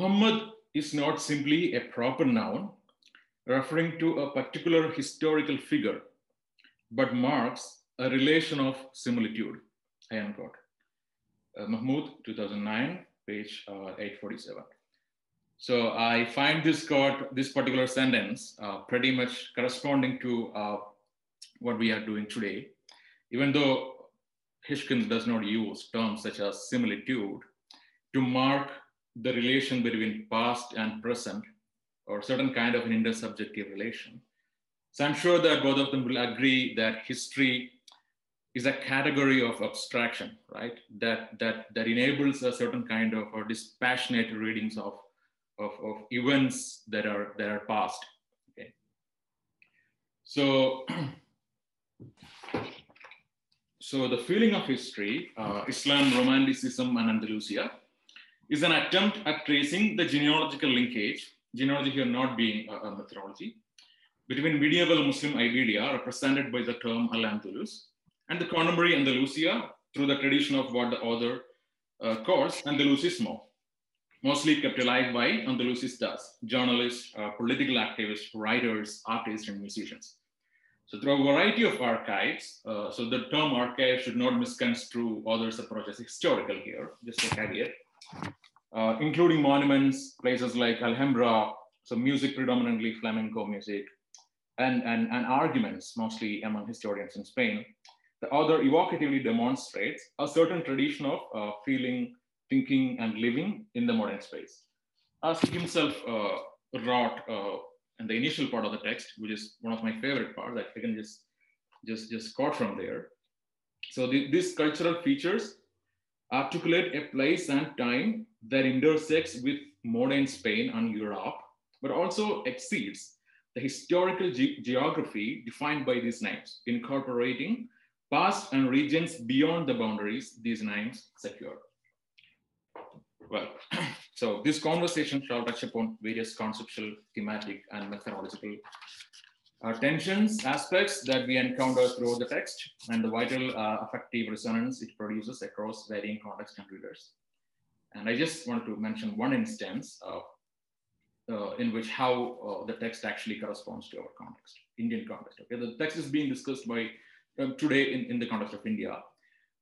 Muhammad is not simply a proper noun referring to a particular historical figure, but marks a relation of similitude. I am quote. Uh, Mahmood, 2009, page uh, 847. So I find this quote, this particular sentence, uh, pretty much corresponding to uh, what we are doing today. Even though Hirschkind does not use terms such as similitude to mark the relation between past and present or certain kind of an intersubjective relation. So I'm sure that both of them will agree that history is a category of abstraction, right? That that that enables a certain kind of or dispassionate readings of, of, of events that are that are past. Okay. So so the feeling of history, uh, Islam, Romanticism, and Andalusia, is an attempt at tracing the genealogical linkage, genealogy here not being a, a methodology, between medieval Muslim Iberia, represented by the term Al-Andalus, and the contemporary Andalusia through the tradition of what the author uh, calls Andalusismo, mostly kept alive by Andalusistas, journalists, uh, political activists, writers, artists, and musicians. So through a variety of archives, uh, so the term archive should not misconstrue authors' approach as historical here, just a caveat, uh, including monuments, places like Alhambra, so music predominantly flamenco music, and, and, and arguments, mostly among historians in Spain. The author evocatively demonstrates a certain tradition of uh, feeling, thinking, and living in the modern space. As he himself uh, wrote uh, and the initial part of the text, which is one of my favorite parts that I can just just just quote from there. So the, these cultural features articulate a place and time that intersects with modern Spain and Europe, but also exceeds the historical ge geography defined by these names, incorporating past and regions beyond the boundaries these names secure. Well, so this conversation shall touch upon various conceptual, thematic, and methodological uh, tensions, aspects that we encounter throughout the text, and the vital uh, affective resonance it produces across varying contexts and readers. And I just wanted to mention one instance uh, in which how uh, the text actually corresponds to our context, Indian context. Okay, the text is being discussed by um, today in, in the context of India,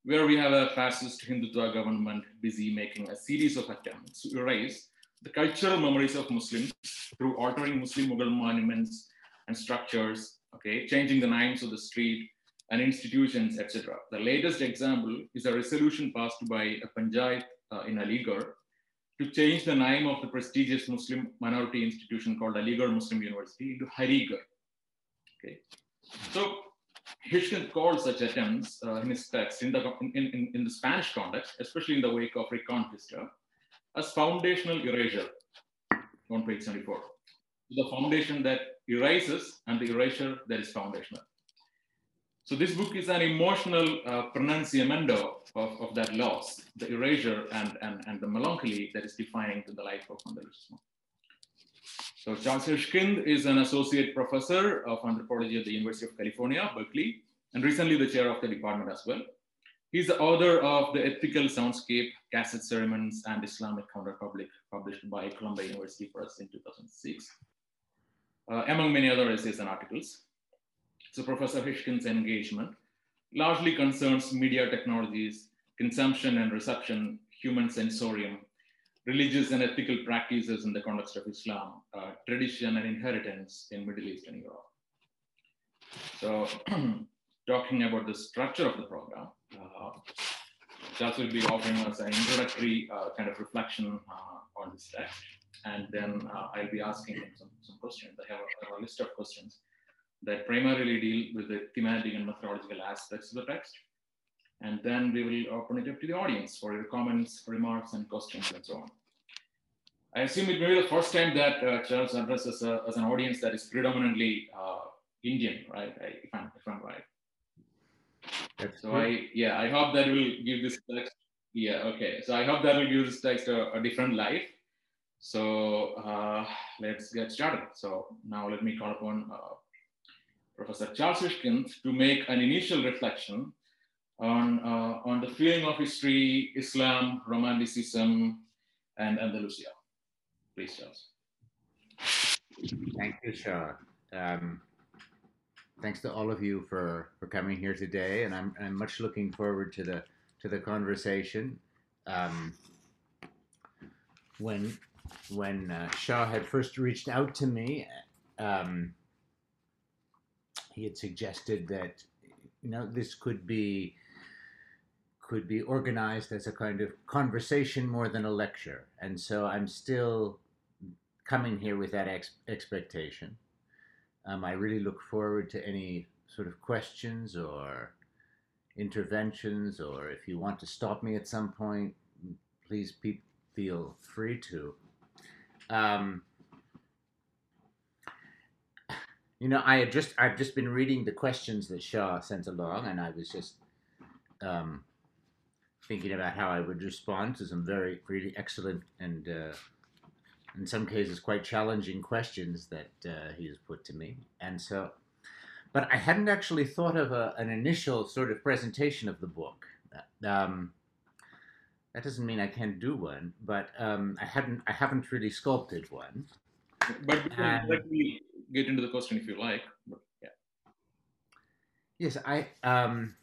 where we have a fascist Hindutva government busy making a series of attempts to erase the cultural memories of Muslims through altering Muslim Mughal monuments and structures, okay, changing the names of the street and institutions, etc. The latest example is a resolution passed by a panchayat uh, in Aligarh to change the name of the prestigious Muslim minority institution called Aligarh Muslim University into Harigarh. Okay, so Hirschkind called such attempts uh, in his text in the, in, in, in, the Spanish context, especially in the wake of Reconquista, as foundational erasure on page 74. The foundation that erases and the erasure that is foundational. So this book is an emotional uh, pronunciamento of, of that loss, the erasure and, and, and the melancholy that is defining the life of Andalusismo. So Charles Hirschkind is an associate professor of anthropology at the University of California, Berkeley, and recently the chair of the department as well. He's the author of The Ethical Soundscape, Cassette Sermons, and Islamic Counterpublic, published by Columbia University Press in 2006, uh, among many other essays and articles. So Professor Hirschkind's engagement largely concerns media technologies, consumption and reception, human sensorium, religious and ethical practices in the context of Islam, uh, tradition and inheritance in Middle East and Europe. So talking about the structure of the program, uh, Charles will be offering us an introductory uh, kind of reflection uh, on this text. And then uh, I'll be asking him some, some questions. I have a list of questions that primarily deal with the thematic and methodological aspects of the text. And then we will open it up to the audience for your comments, remarks, and questions, and so on. I assume it may be the first time that uh, Charles addresses uh, as an audience that is predominantly uh, Indian, right? I, if, I'm, if I'm right. That's so true. I, yeah, I hope that will give this text, yeah, okay. So I hope that will give this text a, a different life. So uh, let's get started. So now let me call upon uh, Professor Charles Hirschkind to make an initial reflection on, uh, on the feeling of history, Islam, Romanticism, and Andalusia. Please, Charles. Thank you, Shah. Um, thanks to all of you for, for coming here today, and I'm, I'm much looking forward to the to the conversation. Um, when when uh, Shah had first reached out to me, um, he had suggested that you know this could be could be organized as a kind of conversation more than a lecture, and so I'm still coming here with that ex- expectation. Um, I really look forward to any sort of questions or interventions, or if you want to stop me at some point, please feel free to. Um, you know, I had just I've just been reading the questions that Shah sent along, and I was just um, thinking about how I would respond to some very really excellent and uh, in some cases quite challenging questions that uh, he has put to me, and so. But I hadn't actually thought of a, an initial sort of presentation of the book. Um, that doesn't mean I can't do one, but um, I hadn't I haven't really sculpted one. But we can directly get into the question if you like. But yeah. Yes, I. Um,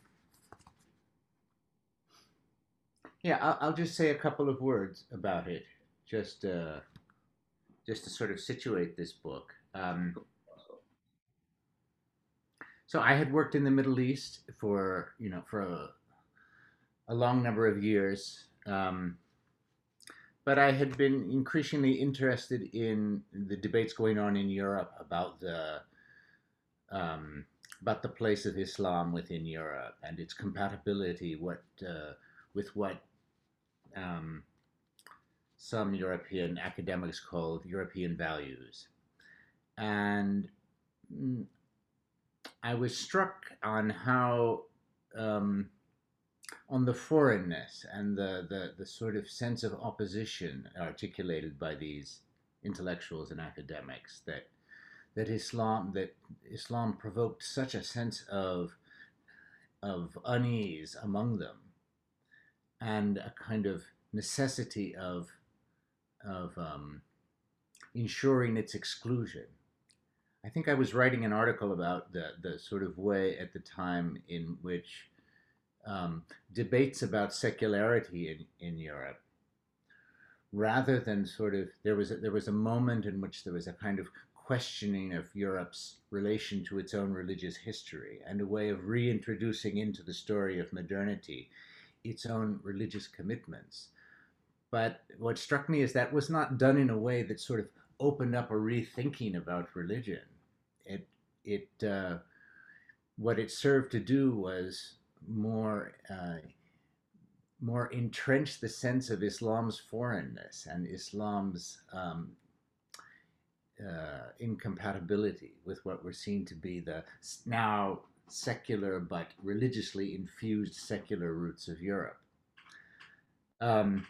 yeah, I'll, I'll, just say a couple of words about it, just uh, just to sort of situate this book. Um, so I had worked in the Middle East for you know for a, a long number of years. Um, but I had been increasingly interested in the debates going on in Europe about the um, about the place of Islam within Europe and its compatibility what uh, with what um, some European academics called European values, and mm, I was struck on how um, on the foreignness and the, the, the sort of sense of opposition articulated by these intellectuals and academics that that Islam that Islam provoked such a sense of of unease among them and a kind of necessity of of um, ensuring its exclusion. I think I was writing an article about the the sort of way at the time in which um, debates about secularity in, in Europe, rather than sort of there was a, there was a moment in which there was a kind of questioning of Europe's relation to its own religious history and a way of reintroducing into the story of modernity its own religious commitments. But what struck me is that was not done in a way that sort of opened up a rethinking about religion. It it uh, what it served to do was more uh, more entrench the sense of Islam's foreignness and Islam's um, uh, incompatibility with what were seen to be the now secular but religiously infused secular roots of Europe. Um,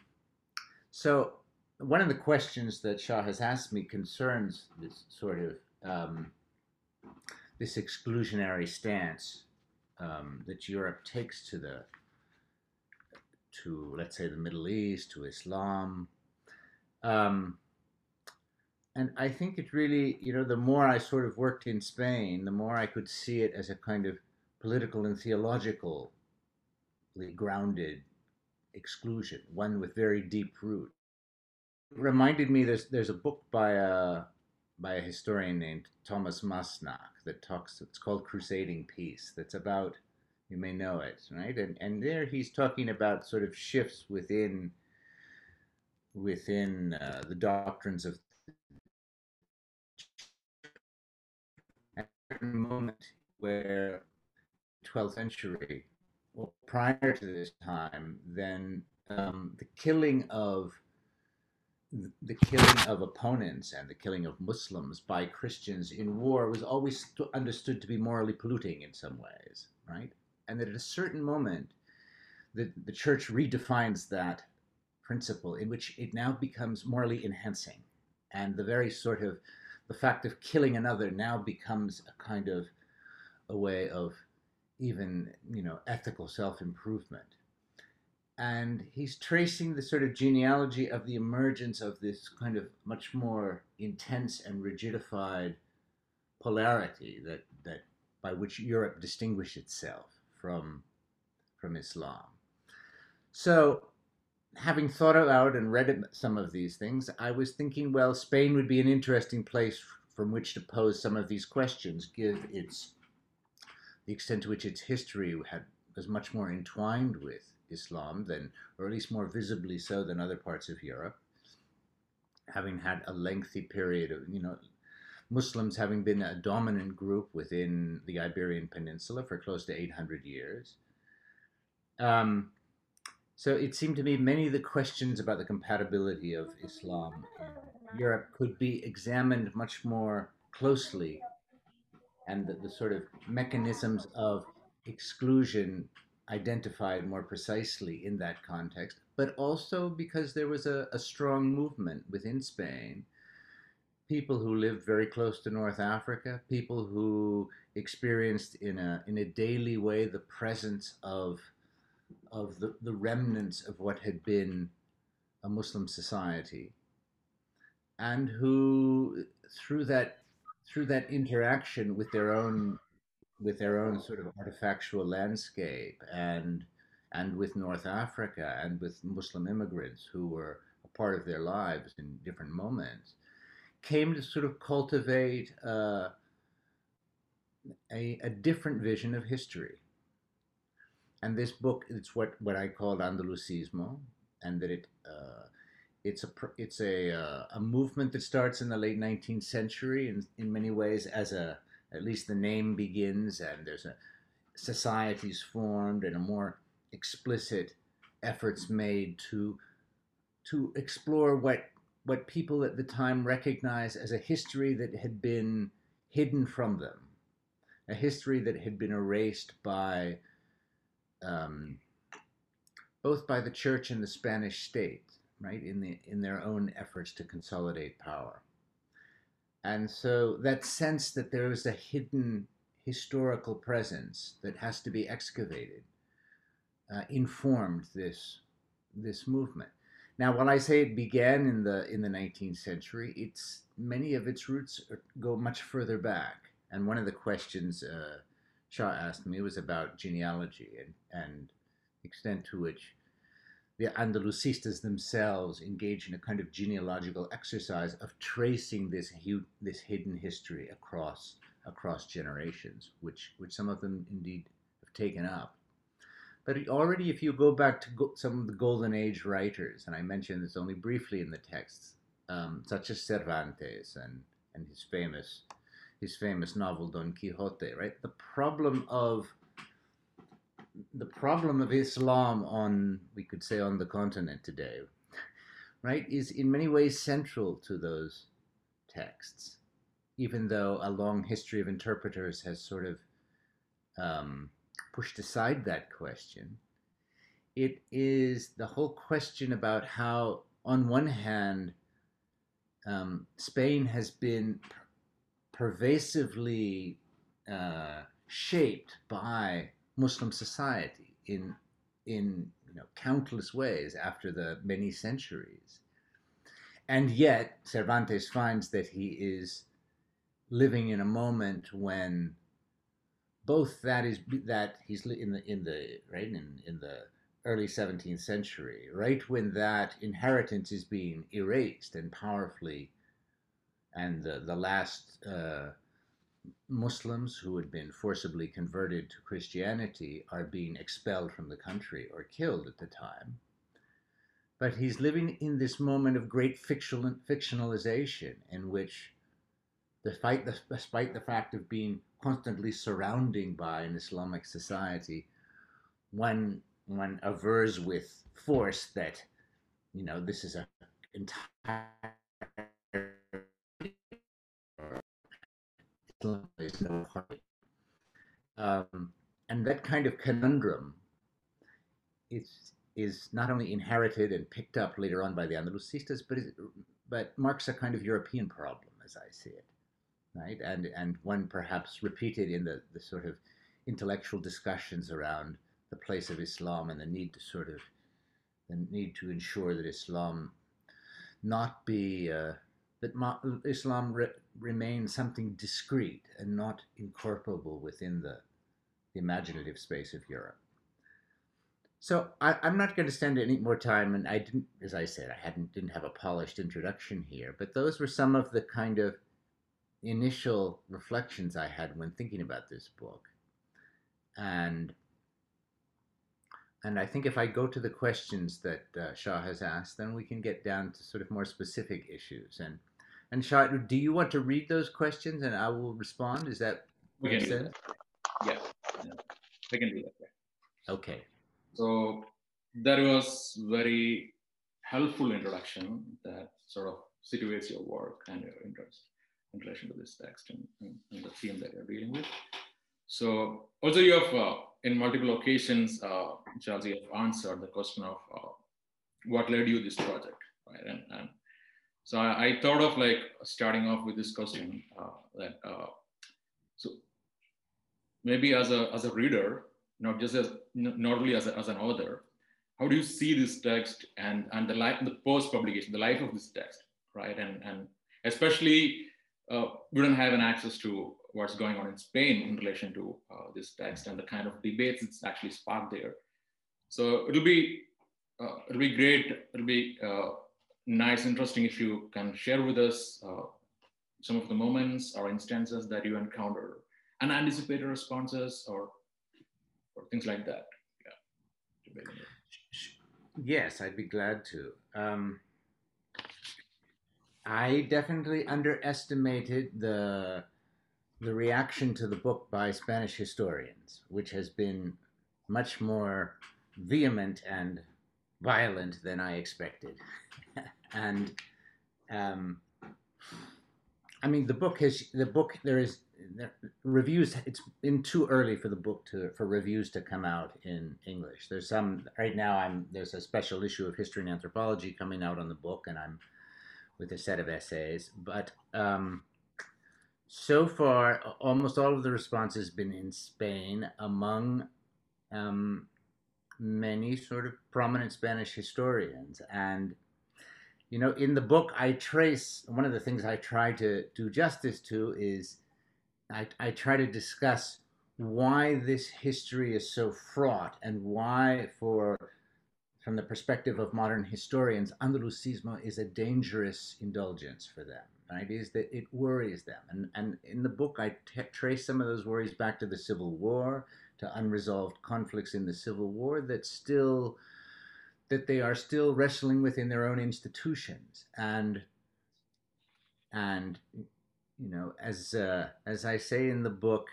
so, one of the questions that Shah has asked me concerns this sort of um, this exclusionary stance um, that Europe takes to the to let's say the Middle East, to Islam. Um, and I think it really, you know, the more I sort of worked in Spain, the more I could see it as a kind of political and theologically grounded exclusion, one with very deep root. It reminded me there's there's a book by a by a historian named Thomas Mastnak that talks, it's called Crusading Peace, that's about, you may know it, right? And, and there he's talking about sort of shifts within, within uh, the doctrines of a moment where 12th century, well, prior to this time, then um, the killing of the killing of opponents and the killing of Muslims by Christians in war was always understood to be morally polluting in some ways, right? And that at a certain moment, the, the church redefines that principle in which it now becomes morally enhancing. And the very sort of the fact of killing another now becomes a kind of a way of even, you know, ethical self improvement. And he's tracing the sort of genealogy of the emergence of this kind of much more intense and rigidified polarity that that by which Europe distinguished itself from from Islam. So, having thought out and read some of these things, I was thinking, well, Spain would be an interesting place from which to pose some of these questions, give its the extent to which its history had was much more entwined with Islam than, or at least more visibly so than other parts of Europe, having had a lengthy period of, you know, Muslims having been a dominant group within the Iberian Peninsula for close to 800 years. Um, so it seemed to me many of the questions about the compatibility of Islam in Europe could be examined much more closely, and the, the sort of mechanisms of exclusion identified more precisely in that context, but also because there was a, a strong movement within Spain. People who lived very close to North Africa, people who experienced in a in a daily way the presence of of the, the remnants of what had been a Muslim society, and who through that through that interaction with their own with their own sort of artifactual landscape and and with North Africa and with Muslim immigrants who were a part of their lives in different moments, came to sort of cultivate uh, a, a different vision of history. And this book, it's what, what I called Andalusismo, and that it uh, it's a it's a uh, a movement that starts in the late 19th century, and in many ways as a at least the name begins and there's a societies formed and a more explicit efforts made to to explore what what people at the time recognized as a history that had been hidden from them, a history that had been erased by um, both by the church and the Spanish state, right, in the in their own efforts to consolidate power. And so that sense that there is a hidden historical presence that has to be excavated uh, informed this this movement. Now, when I say it began in the in the 19th century, it's many of its roots are, go much further back. And one of the questions uh, Shah asked me was about genealogy and and extent to which the Andalusistas themselves engage in a kind of genealogical exercise of tracing this this hidden history across across generations, which which some of them indeed have taken up. But already, if you go back to go, some of the Golden Age writers, and I mentioned this only briefly in the texts, um, such as Cervantes and and his famous his famous novel Don Quixote, right? The problem of the problem of Islam on, we could say, on the continent today, right, is in many ways central to those texts, even though a long history of interpreters has sort of um, pushed aside that question. It is the whole question about how, on one hand, um, Spain has been per- pervasively uh, shaped by Muslim society in in you know countless ways after the many centuries. And yet Cervantes finds that he is living in a moment when both that is that he's in the in the right in, in the early 17th century, right when that inheritance is being erased and powerfully, and the, the last uh, Muslims who had been forcibly converted to Christianity are being expelled from the country or killed at the time. But he's living in this moment of great fictionalization in which, despite the, despite the fact of being constantly surrounding by an Islamic society, one, one avers with force that, you know, this is an entire no party. Um, and that kind of conundrum is, is not only inherited and picked up later on by the Andalusistas, but, is, but marks a kind of European problem, as I see it, right? And, and one perhaps repeated in the, the sort of intellectual discussions around the place of Islam and the need to sort of the need to ensure that Islam not be uh, that Islam re- remain something discrete and not incorporable within the, the imaginative space of Europe. So I, am not going to spend any more time, and I didn't, as I said, I hadn't didn't have a polished introduction here, but those were some of the kind of initial reflections I had when thinking about this book, and and I think if I go to the questions that uh, Shah has asked, then we can get down to sort of more specific issues. And and Shah, do you want to read those questions and I will respond? Is that we can do that? Yeah, yeah, we can do that. Okay. So that was very helpful introduction that sort of situates your work and your interest in relation to this text and, and, and the theme that you're dealing with. So also you have uh, in multiple occasions, uh, Charles, you have answered the question of uh, what led you this project, right? And, and so I, I, thought of like starting off with this question uh, that uh, so maybe as a as a reader, not just as not only as, a, as an author, how do you see this text and and the life the post publication, the life of this text, right? And and especially uh, we don't have an access to what's going on in Spain in relation to uh, this text and the kind of debates it's actually sparked there. So it'll be uh, it'll be great. It'll be uh, nice, interesting if you can share with us uh, some of the moments or instances that you encounter, unanticipated responses or or things like that. Yeah. Yes, I'd be glad to. Um, I definitely underestimated the the reaction to the book by Spanish historians, which has been much more vehement and violent than I expected. and um, I mean, the book has the book. There is there, reviews. It's been too early for the book to for reviews to come out in English. There's some right now. I'm there's a special issue of History and Anthropology coming out on the book, and I'm with a set of essays. But um, so far, almost all of the responses been in Spain among um, many sort of prominent Spanish historians. And, you know, in the book, I trace one of the things I try to do justice to is I, I try to discuss why this history is so fraught and why, for from the perspective of modern historians, Andalusismo is a dangerous indulgence for them right, is that it worries them. And, and in the book, I trace some of those worries back to the Civil War, to unresolved conflicts in the Civil War that still that they are still wrestling with in their own institutions and and you know as uh, as I say in the book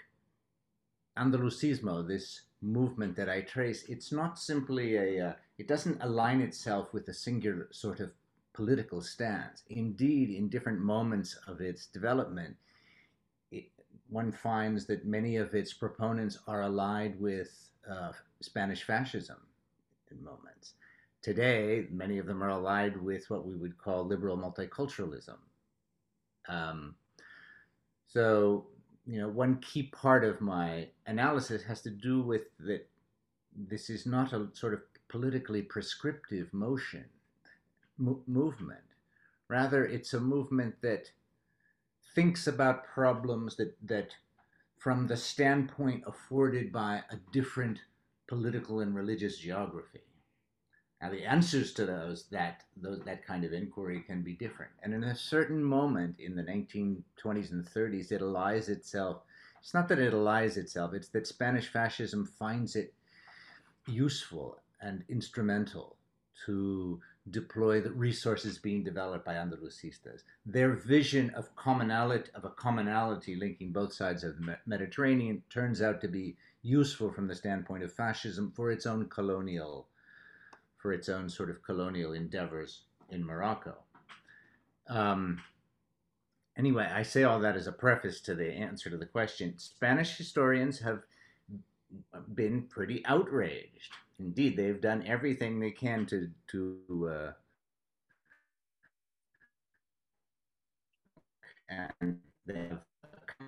Andalusismo this movement that I trace it's not simply a uh, it doesn't align itself with a singular sort of political stance. Indeed, in different moments of its development, it, one finds that many of its proponents are allied with uh, Spanish fascism in moments. Today, many of them are allied with what we would call liberal multiculturalism. Um, so, you know, one key part of my analysis has to do with that this is not a sort of politically prescriptive motion mo- movement. Rather, it's a movement that thinks about problems that, that, from the standpoint afforded by a different political and religious geography. Now, the answers to those that those that kind of inquiry can be different. And in a certain moment in the 1920s and 30s, it allies itself. It's not that it allies itself; it's that Spanish fascism finds it useful and instrumental to deploy the resources being developed by Andalusistas. Their vision of commonality of a commonality linking both sides of the Mediterranean turns out to be useful from the standpoint of fascism for its own colonial for its own sort of colonial endeavors in Morocco. Um, anyway, I say all that as a preface to the answer to the question. Spanish historians have been pretty outraged indeed, they've done everything they can to to uh, and they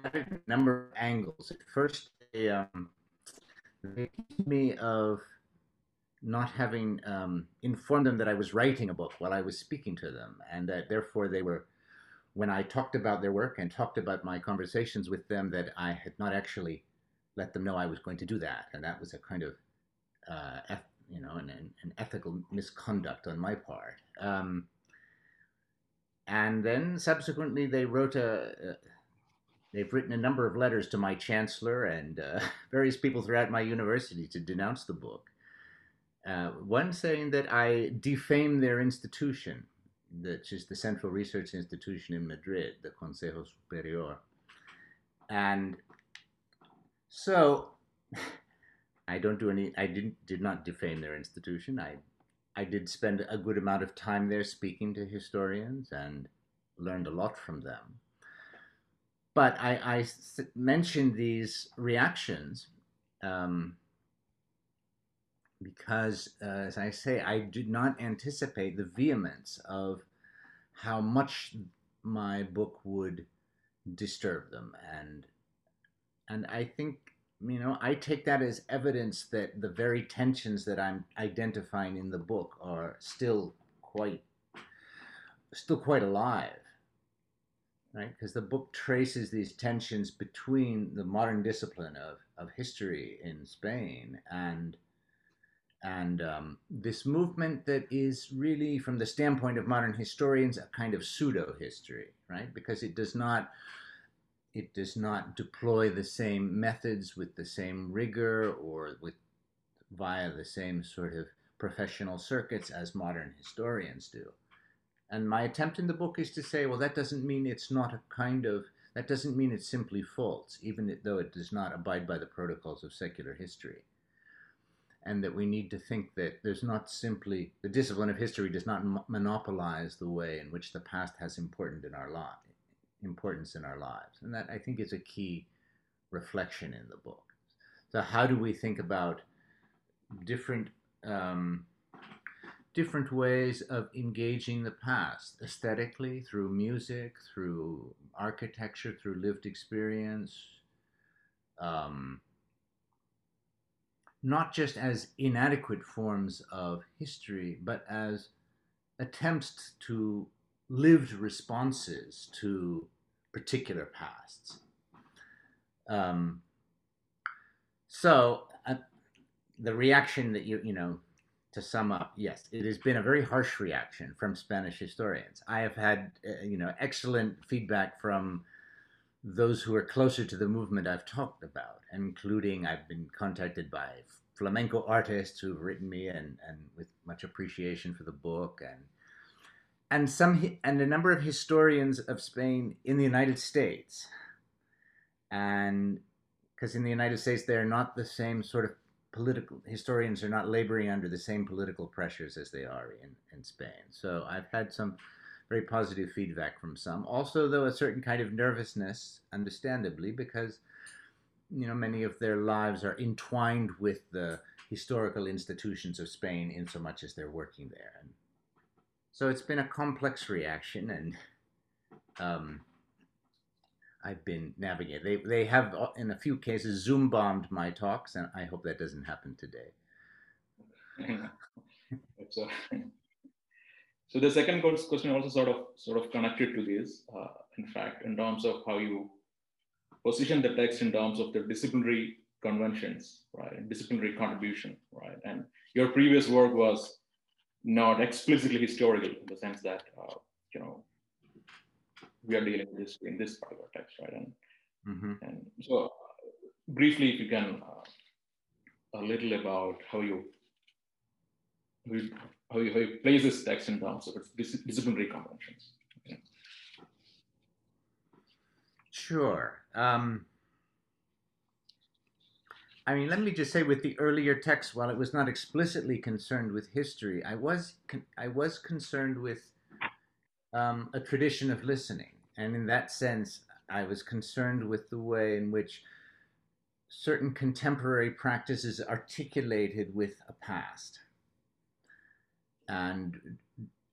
have a number of angles. At first, they, um, they accused me of not having um, informed them that I was writing a book while I was speaking to them, and that therefore they were, when I talked about their work and talked about my conversations with them, that I had not actually let them know I was going to do that, and that was a kind of, uh, you know, an, ethical misconduct on my part. Um, and then subsequently, they wrote a, a They've written a number of letters to my chancellor and uh, various people throughout my university to denounce the book. Uh, one saying that I defame their institution, which is the Central Research Institution in Madrid, the Consejo Superior. And so I don't do any, I didn't, did not defame their institution. I, I did spend a good amount of time there speaking to historians and learned a lot from them but I, I mentioned these reactions um, because, uh, as I say, I did not anticipate the vehemence of how much my book would disturb them, and and I think you know I take that as evidence that the very tensions that I'm identifying in the book are still quite still quite alive right? Because the book traces these tensions between the modern discipline of, of history in Spain and and um, this movement that is really, from the standpoint of modern historians, a kind of pseudo history, right? Because it does not it does not deploy the same methods with the same rigor or with via the same sort of professional circuits as modern historians do. And my attempt in the book is to say, well, that doesn't mean it's not a kind of, that doesn't mean it's simply false, even though it does not abide by the protocols of secular history. And that we need to think that there's not simply, the discipline of history does not monopolize the way in which the past has important in our life, importance in our lives. And that I think is a key reflection in the book. So, how do we think about different um, different ways of engaging the past aesthetically through music, through architecture, through lived experience. Um, not just as inadequate forms of history, but as attempts to lived responses to particular pasts. Um, so uh, the reaction that you you know to sum up, yes, it has been a very harsh reaction from Spanish historians. I have had, uh, you know, excellent feedback from those who are closer to the movement I've talked about, including I've been contacted by flamenco artists who've written me and, and with much appreciation for the book and and some and a number of historians of Spain in the United States. And because in the United States they're not the same sort of political historians are not laboring under the same political pressures as they are in, in Spain. So I've had some very positive feedback from some. Also, though, a certain kind of nervousness, understandably, because you know many of their lives are entwined with the historical institutions of Spain in so much as they're working there. And so it's been a complex reaction, and um, I've been navigating. They they have uh, in a few cases Zoom bombed my talks, and I hope that doesn't happen today. so, so the second question also sort of sort of connected to this. Uh, in fact, in terms of how you position the text in terms of the disciplinary conventions, right, and disciplinary contribution, right, and your previous work was not explicitly historical in the sense that uh, you know we are dealing with this in this part of our text, right? And mm-hmm. and so briefly, if you can, uh, a little about how you how you, how you place this text in terms of its disciplinary conventions. Okay. Sure. Um, I mean, let me just say, with the earlier text, while it was not explicitly concerned with history, I was I was concerned with um, a tradition of listening. And in that sense, I was concerned with the way in which certain contemporary practices articulated with a past and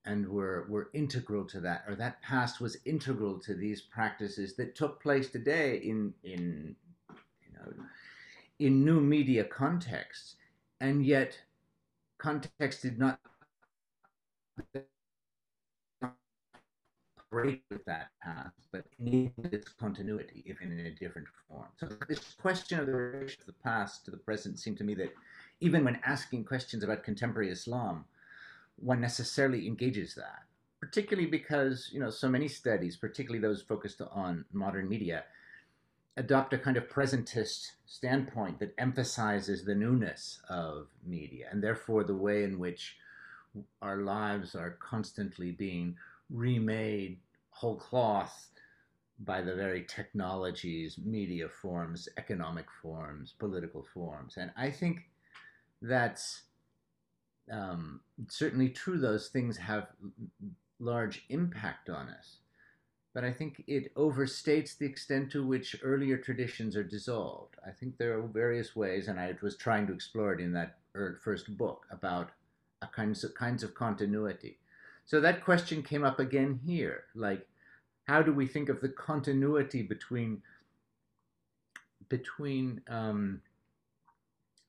and were were integral to that or that past was integral to these practices that took place today in in you know in new media contexts and yet context did not break with that past, but needed its continuity, if in a different form. So this question of the relation of the past to the present seemed to me that even when asking questions about contemporary Islam, one necessarily engages that, particularly because you know so many studies, particularly those focused on modern media, adopt a kind of presentist standpoint that emphasizes the newness of media and therefore the way in which our lives are constantly being remade whole cloth by the very technologies, media forms, economic forms, political forms. And I think that's um, certainly true. Those things have large impact on us. But I think it overstates the extent to which earlier traditions are dissolved. I think there are various ways, and I was trying to explore it in that first book about kinds of, kinds of continuity. So that question came up again here, like how do we think of the continuity between between um,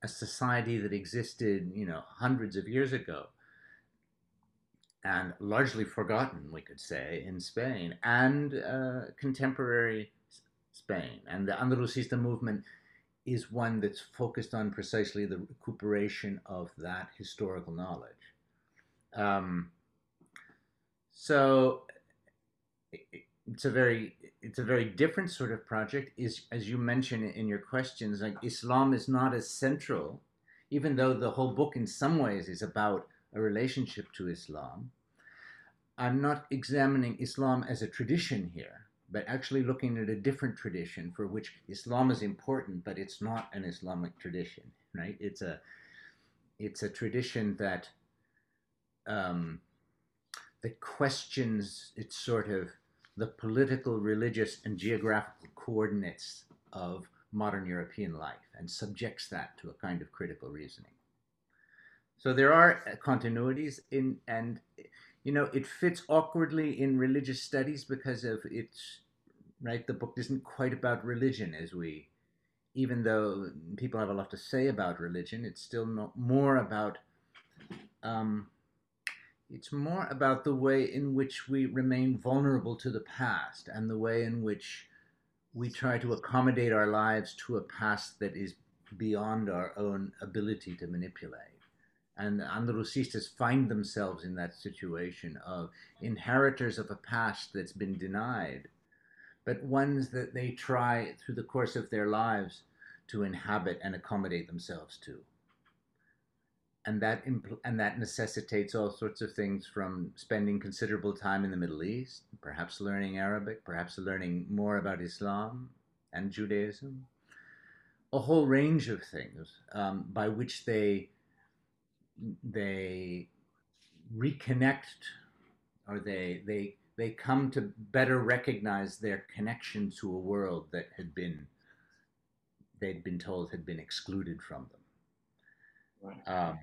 a society that existed, you know, hundreds of years ago and largely forgotten, we could say, in Spain, and uh, contemporary Spain. And the Andalusista movement is one that's focused on precisely the recuperation of that historical knowledge. Um, so it's a very it's a very different sort of project. Is as you mentioned in your questions, like Islam is not as central, even though the whole book in some ways is about a relationship to Islam. I'm not examining Islam as a tradition here, but actually looking at a different tradition for which Islam is important, but it's not an Islamic tradition, right? It's a it's a tradition that um, that questions its sort of the political, religious, and geographical coordinates of modern European life and subjects that to a kind of critical reasoning. So there are continuities in, and you know, it fits awkwardly in religious studies because of its, right? The book isn't quite about religion as we, even though people have a lot to say about religion, it's still not more about um, it's more about the way in which we remain vulnerable to the past and the way in which we try to accommodate our lives to a past that is beyond our own ability to manipulate. And Andalusistas find themselves in that situation of inheritors of a past that's been denied, but ones that they try through the course of their lives to inhabit and accommodate themselves to. And that impl- and that necessitates all sorts of things from spending considerable time in the Middle East, perhaps learning Arabic, perhaps learning more about Islam and Judaism, a whole range of things um, by which they they reconnect or they they they come to better recognize their connection to a world that had been they'd been told had been excluded from them. Um,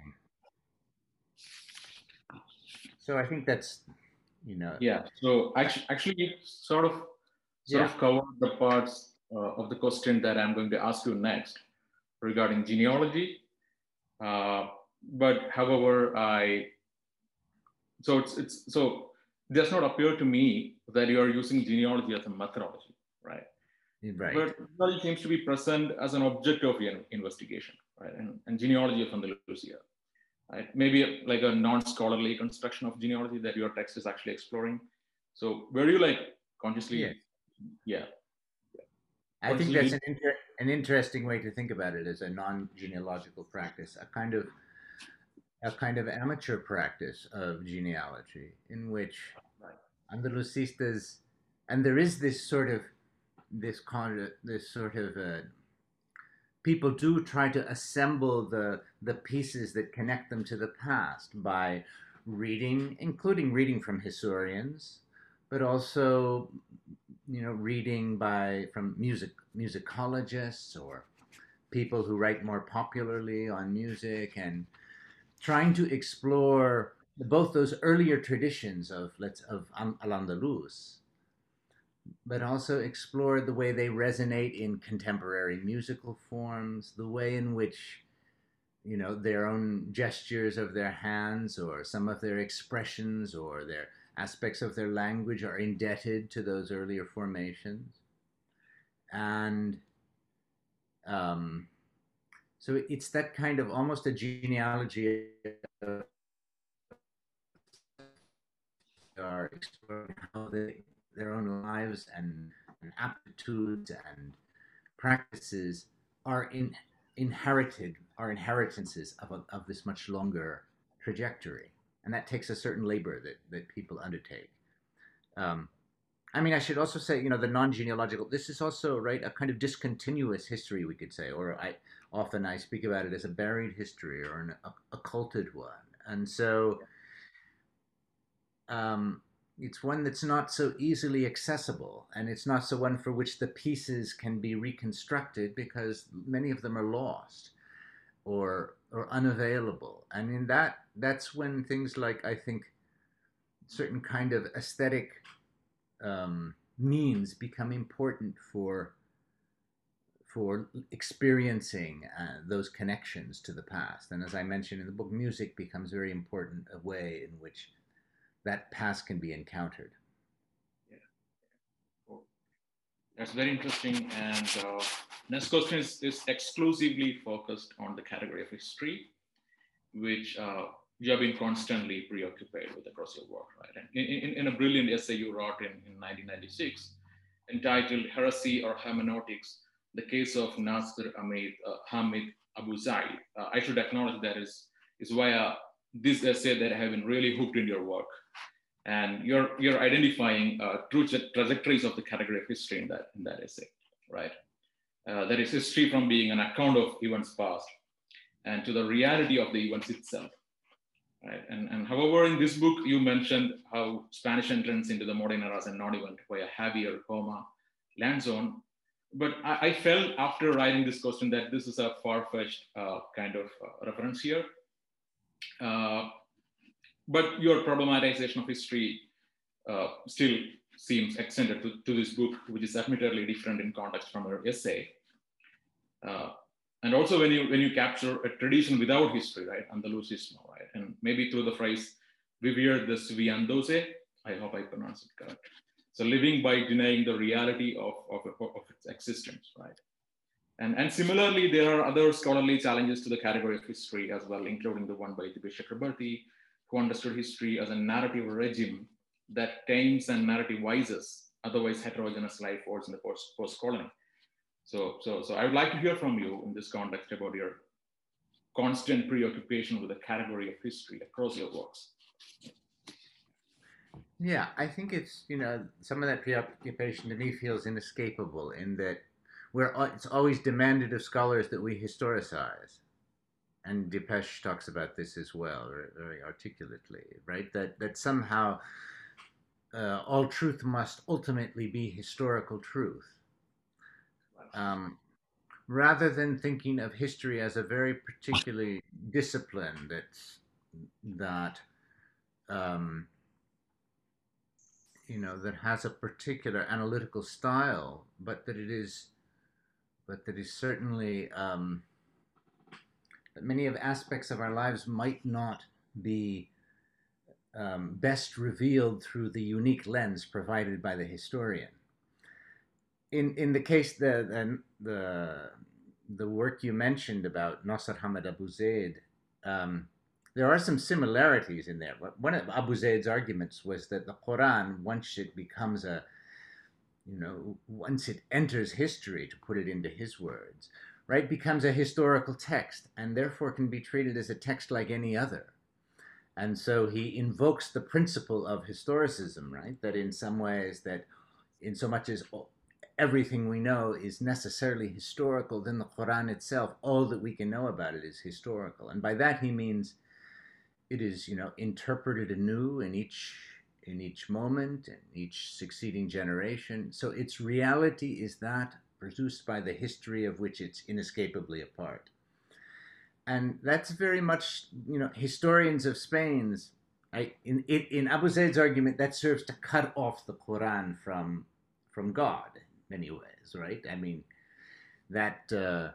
so I think that's, you know. Yeah. So actually, actually, sort of, sort yeah. of covered the parts uh, of the question that I'm going to ask you next regarding genealogy. Uh, but however, I so it's it's so it does not appear to me that you are using genealogy as a methodology, right? Right. But genealogy seems to be present as an object of your investigation right? And, and genealogy of Andalusia, right? Maybe a, like a non-scholarly construction of genealogy that your text is actually exploring. So were you like consciously, yeah. yeah. I think that's an, inter- an interesting way to think about it as a non-genealogical practice, a kind of a kind of amateur practice of genealogy in which. Andalusistas, and there is this sort of this kind this sort of uh, people do try to assemble the the pieces that connect them to the past by reading, including reading from historians, but also you know reading by from music musicologists or people who write more popularly on music and trying to explore both those earlier traditions of let's of al-andalus but also explore the way they resonate in contemporary musical forms, the way in which you know, their own gestures of their hands or some of their expressions or their aspects of their language are indebted to those earlier formations. And um, so it's that kind of almost a genealogy of are exploring how they, their own lives and, and aptitudes and practices are in, inherited, are inheritances of, a, of this much longer trajectory. And that takes a certain labor that, that people undertake. Um, I mean, I should also say, you know, the non-genealogical. This is also right a kind of discontinuous history, we could say, or I often I speak about it as a buried history or an occulted one, and so um, it's one that's not so easily accessible, and it's not so one for which the pieces can be reconstructed because many of them are lost or or unavailable. And in that, that's when things like I think certain kind of aesthetic um, means become important for for experiencing uh, those connections to the past. And as I mentioned in the book, music becomes very important a way in which that past can be encountered. Yeah, cool. that's very interesting. And uh, next question is, is exclusively focused on the category of history, which uh, you have been constantly preoccupied with across your work, right? In, in, in a brilliant essay you wrote in, in 1996 entitled Heresy or Hermeneutics, the case of Nasr Ahmed, uh, Hamid Abu Zaid. Uh, I should acknowledge that is, is via this essay that I have been really hooked in your work. And you're, you're identifying uh, true trajectories of the category of history in that, in that essay, right? Uh, that is history from being an account of events past and to the reality of the events itself. Right? And, and however, in this book, you mentioned how Spanish entrance into the modern era as a non-event via Javier land Lanzon. But I, I, felt after writing this question that this is a far-fetched uh, kind of uh, reference here. Uh, but your problematization of history uh, still seems extended to, to, this book, which is admittedly different in context from your essay. Uh, and also when you when you capture a tradition without history, right, Andalusismo, right, and maybe through the phrase "vivir desviándose," I hope I pronounce it correct. So living by denying the reality of, of, of its existence, right? And, and similarly, there are other scholarly challenges to the category of history as well, including the one by Dipesh Chakrabarty, who understood history as a narrative regime that tames and narrativizes otherwise heterogeneous life forms in the post, post-colony. So, so, so I would like to hear from you in this context about your constant preoccupation with the category of history across your works. Yeah, I think it's you know some of that preoccupation to me feels inescapable in that we're it's always demanded of scholars that we historicize, and Dipesh talks about this as well very, articulately, right? That that somehow uh, all truth must ultimately be historical truth, um, rather than thinking of history as a very particular discipline that's that um, you know that has a particular analytical style, but that it is, but that is certainly um, that many of aspects of our lives might not be um, best revealed through the unique lens provided by the historian. In in the case the the the work you mentioned about Nasr Hamid Abu Zaid, um, there are some similarities in there. One of Abu Zaid's arguments was that the Quran, once it becomes a, you know, once it enters history, to put it into his words, right, becomes a historical text and therefore can be treated as a text like any other. And so he invokes the principle of historicism, right, that in some ways that in so much as everything we know is necessarily historical, then the Quran itself, all that we can know about it is historical. And by that he means it is, you know, interpreted anew in each in each moment and each succeeding generation. So its reality is that produced by the history of which it's inescapably a part. And that's very much, you know, historians of Spain's I, in, in Abu Zaid's argument, that serves to cut off the Quran from, from God many ways, right? I mean, that uh,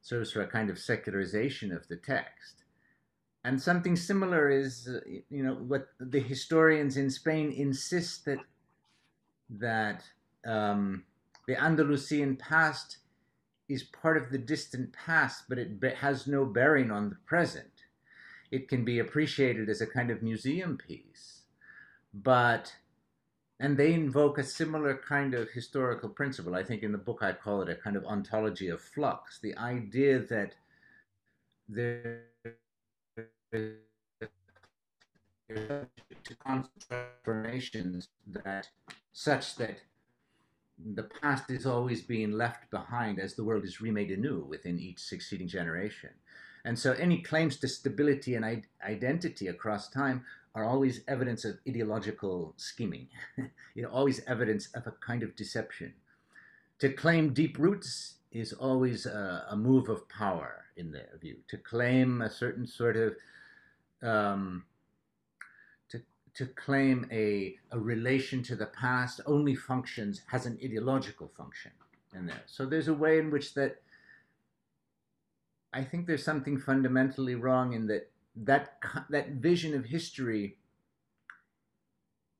serves for a kind of secularization of the text. And something similar is, uh, you know, what the historians in Spain insist that that um, the Andalusian past is part of the distant past, but it has no bearing on the present. It can be appreciated as a kind of museum piece, but and they invoke a similar kind of historical principle. I think in the book I call it a kind of ontology of flux. The idea that there to transformations that such that the past is always being left behind as the world is remade anew within each succeeding generation. And so any claims to stability and identity across time are always evidence of ideological scheming, you know, always evidence of a kind of deception. To claim deep roots is always a, a move of power in their view. To claim a certain sort of um, to, to claim a, a relation to the past only functions has an ideological function in there. So there's a way in which that I think there's something fundamentally wrong in that that that vision of history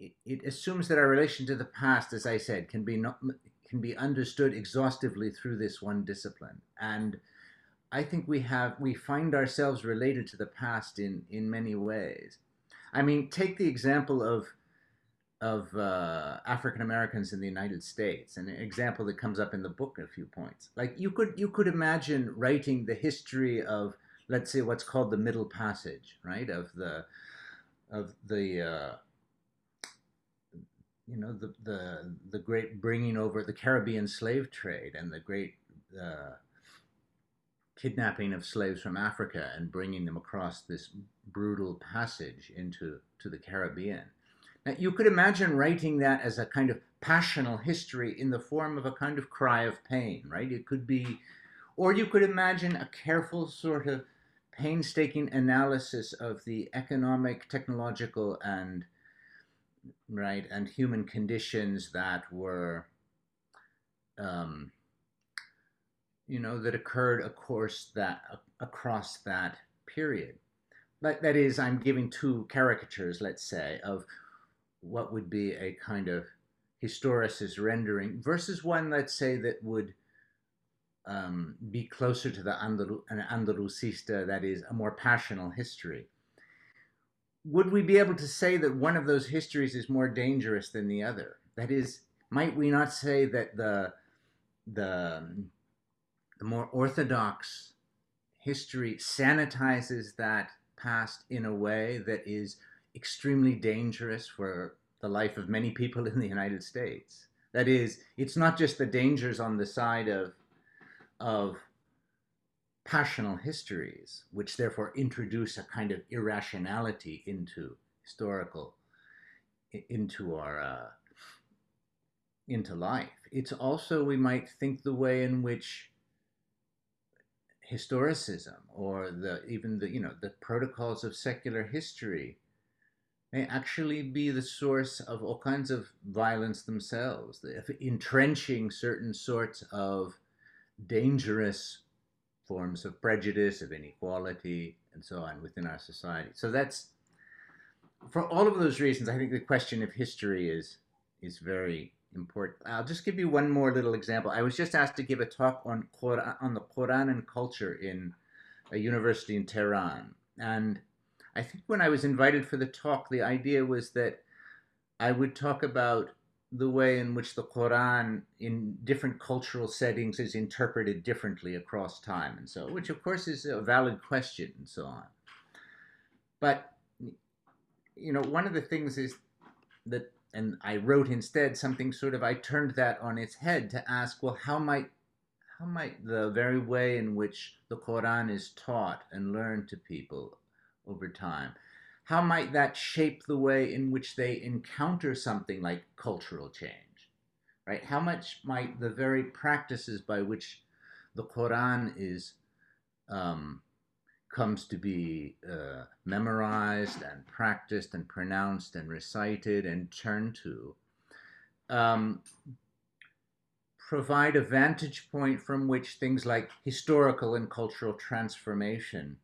it, assumes that our relation to the past as i said can be not can be understood exhaustively through this one discipline and i think we have we find ourselves related to the past in in many ways i mean take the example of of uh, African Americans in the United States, an example that comes up in the book a few points. Like you could you could imagine writing the history of let's say what's called the Middle Passage, right? Of the of the uh, you know the the the great bringing over the Caribbean slave trade and the great uh, kidnapping of slaves from Africa and bringing them across this brutal passage into to the Caribbean. Now you could imagine writing that as a kind of passional history in the form of a kind of cry of pain, right? It could be, or you could imagine a careful sort of painstaking analysis of the economic, technological, and right and human conditions that were, um, you know, that occurred, of course, that across that period. But that is, I'm giving two caricatures, let's say, of what would be a kind of historicist rendering versus one, let's say, that would um, be closer to the Andalu- an Andalusista, that is, a more passional history. Would we be able to say that one of those histories is more dangerous than the other? That is, might we not say that the the, the more orthodox history sanitizes that past in a way that is extremely dangerous for the life of many people in the United States? That is, it's not just the dangers on the side of of passional histories, which therefore introduce a kind of irrationality into historical, into our, uh, into life. It's also, we might think, the way in which historicism or the even the you know the protocols of secular history may actually be the source of all kinds of violence themselves, entrenching certain sorts of dangerous forms of prejudice, of inequality, and so on within our society. So that's for all of those reasons. I think the question of history is is very I'll just give you one more little example. I was just asked to give a talk on Quran, on the Quran and culture in a university in Tehran, and I think when I was invited for the talk, the idea was that I would talk about the way in which the Quran in different cultural settings is interpreted differently across time and so which of course is a valid question and so on but you know one of the things is that and I wrote instead something sort of I turned that on its head to ask well how might how might the very way in which the Quran is taught and learned to people over time how might that shape the way in which they encounter something like cultural change? Right? How much might the very practices by which the Quran is um, comes to be uh, memorized and practiced and pronounced and recited and turned to um, provide a vantage point from which things like historical and cultural transformation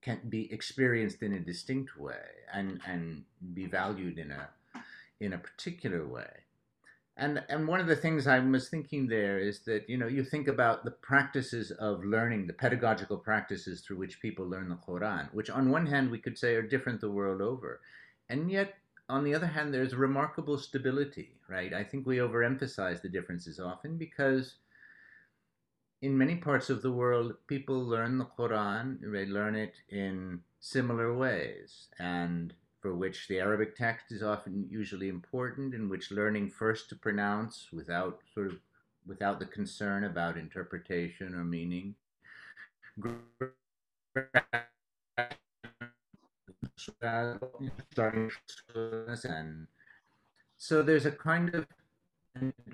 can be experienced in a distinct way and, and be valued in a in a particular way. And and one of the things I was thinking there is that you know you think about the practices of learning, the pedagogical practices through which people learn the Quran, which on one hand we could say are different the world over, and yet on the other hand there's remarkable stability, right? I think we overemphasize the differences often because in many parts of the world people learn the Quran, they learn it in similar ways, and for which the Arabic text is often usually important, in which learning first to pronounce without sort of without the concern about interpretation or meaning. And so there's a kind of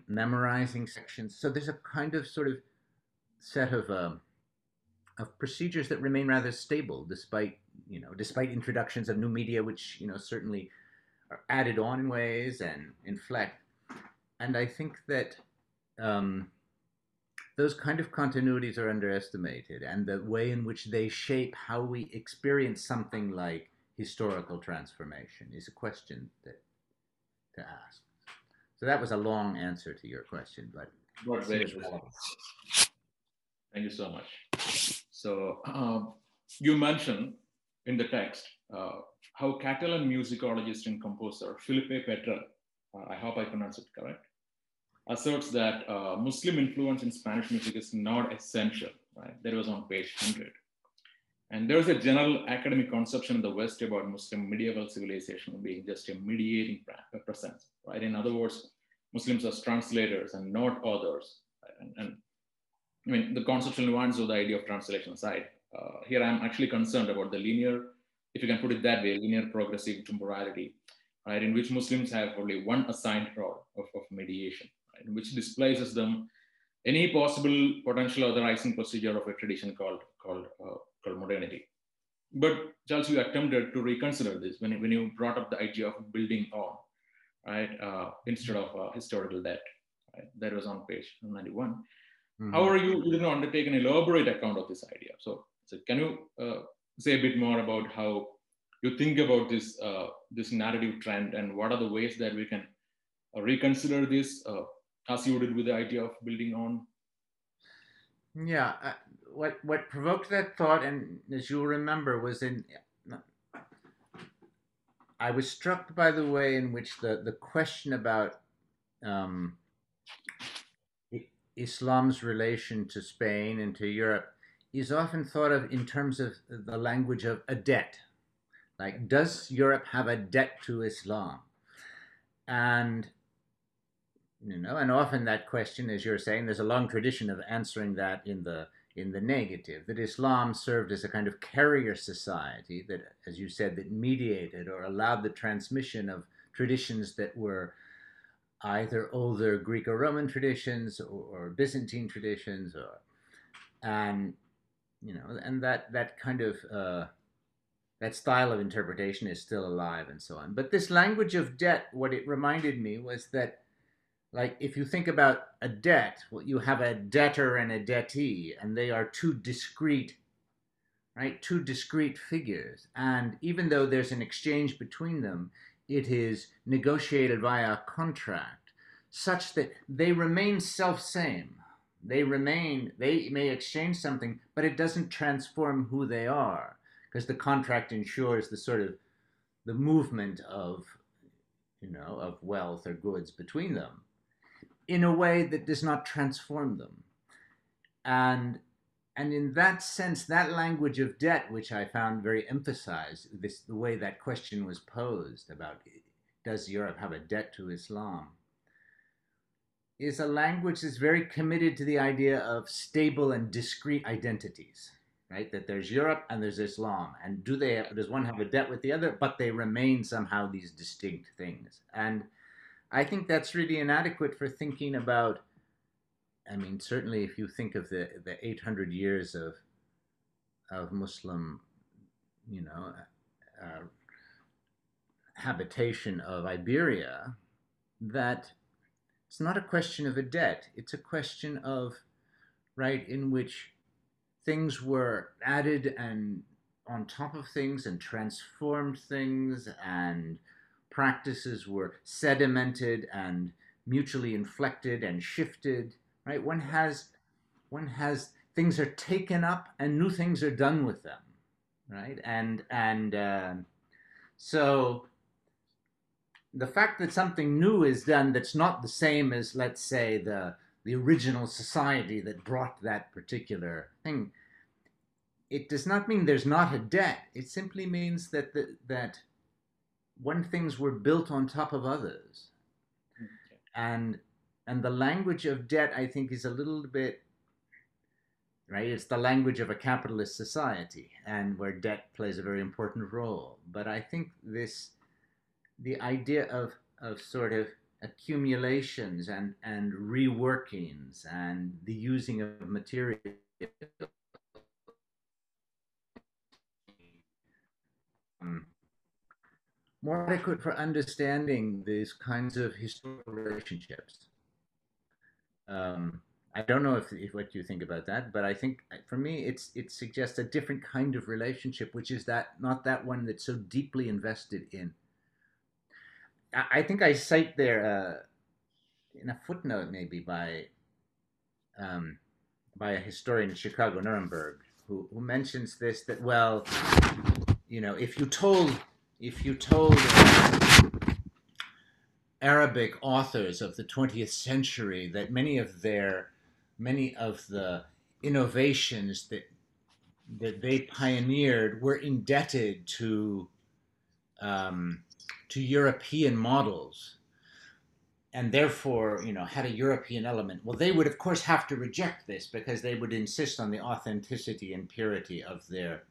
memorizing sections. So there's a kind of sort of set of uh, of procedures that remain rather stable despite you know, despite introductions of new media, which you know certainly are added on in ways and inflect. And I think that um, those kind of continuities are underestimated, and the way in which they shape how we experience something like historical transformation is a question that to ask. So that was a long answer to your question, but Thank you so much. So um, you mentioned in the text uh, how Catalan musicologist and composer Felipe Pedrell, uh, I hope I pronounced it correct, asserts that uh, Muslim influence in Spanish music is not essential. Right? That was on page 100. And there's a general academic conception in the West about Muslim medieval civilization being just a mediating presence, right? In other words, Muslims as translators and not authors. And, and, I mean, the conceptual nuance of the idea of translation aside, uh, here I'm actually concerned about the linear, if you can put it that way, linear progressive temporality, right, in which Muslims have only one assigned role of, of mediation, right, which displaces them any possible potential authorizing procedure of a tradition called, called, uh, called modernity. But Charles, you attempted to reconsider this when, when you brought up the idea of building on, right, uh, instead of uh, historical debt. Right? That was on page 91. Mm-hmm. However, you, you did not undertake an elaborate account of this idea. So so can you uh, say a bit more about how you think about this uh, this narrative trend and what are the ways that we can uh, reconsider this as you did with the idea of building on? Yeah, uh, what what provoked that thought, and as you'll remember, was in. I was struck by the way in which the, the question about um, Islam's relation to Spain and to Europe is often thought of in terms of the language of a debt. Like, does Europe have a debt to Islam? And you know, and often that question, as you're saying, there's a long tradition of answering that in the in the negative. That Islam served as a kind of carrier society that, as you said, that mediated or allowed the transmission of traditions that were either older Greek or Roman traditions or, or Byzantine traditions, or and you know, and that that kind of uh, that style of interpretation is still alive and so on. But this language of debt, what it reminded me was that, like, if you think about a debt, well, you have a debtor and a debtee, and they are two discrete, right, two discrete figures. And even though there's an exchange between them, it is negotiated via a contract, such that they remain self same they remain, they may exchange something, but it doesn't transform who they are because the contract ensures the sort of the movement of, you know, of wealth or goods between them in a way that does not transform them. And and in that sense, that language of debt, which I found very emphasized, this the way that question was posed about does Europe have a debt to Islam? Is a language that's very committed to the idea of stable and discrete identities, right? That there's Europe and there's Islam, and do they does one have a debt with the other? But they remain somehow these distinct things, and I think that's really inadequate for thinking about. I mean, certainly, if you think of the the 800 years of of Muslim, you know, uh, habitation of Iberia, that it's not a question of a debt. It's a question of, right, in which things were added and on top of things and transformed things and practices were sedimented and mutually inflected and shifted right one has one has things are taken up and new things are done with them right and and uh, so the fact that something new is done that's not the same as let's say the the original society that brought that particular thing it does not mean there's not a debt. It simply means that the, that when things were built on top of others. Okay. and and the language of debt i think is a little bit right it's the language of a capitalist society and where debt plays a very important role. But i think this the idea of of sort of accumulations and and reworkings and the using of material um, more adequate for understanding these kinds of historical relationships. Um, I don't know if, if what you think about that, but I think for me, it's it suggests a different kind of relationship, which is that not that one that's so deeply invested in. I, think I cite there uh, in a footnote, maybe by um, by a historian in Chicago, Nirenberg, who, who mentions this that well, you know, if you told if you told uh, Arabic authors of the 20th century that many of their many of the innovations that that they pioneered were indebted to um, to European models and therefore you know had a European element. Well they would of course have to reject this because they would insist on the authenticity and purity of their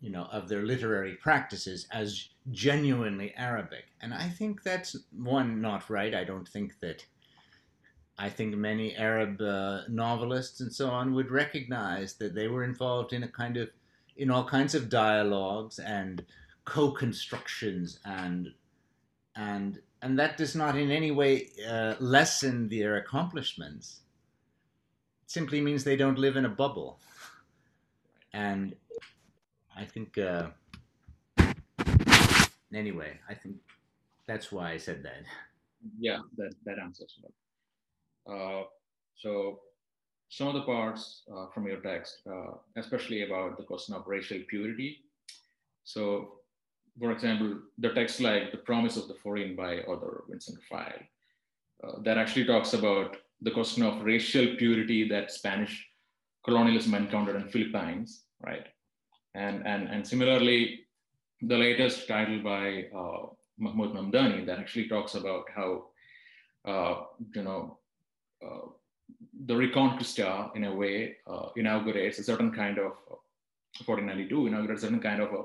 you know of their literary practices as genuinely Arabic. And I think that's one not right. I don't think that I think many Arab uh, novelists and so on would recognize that they were involved in a kind of in all kinds of dialogues and co-constructions and and and that does not in any way uh, lessen their accomplishments. It simply means they don't live in a bubble, and I think uh, anyway. I think that's why I said that. Yeah, that, that answers it. Uh, so some of the parts uh, from your text, uh, especially about the question of racial purity. So, for example, the text like The Promise of the Foreign by author Vicente Rafael, uh, that actually talks about the question of racial purity that Spanish colonialism encountered in Philippines, right? And, and, and similarly, the latest title by uh, Mahmood Mamdani that actually talks about how, uh, you know, uh, the Reconquista, in a way, uh, inaugurates a certain kind of, 1492 inaugurates a certain kind of a,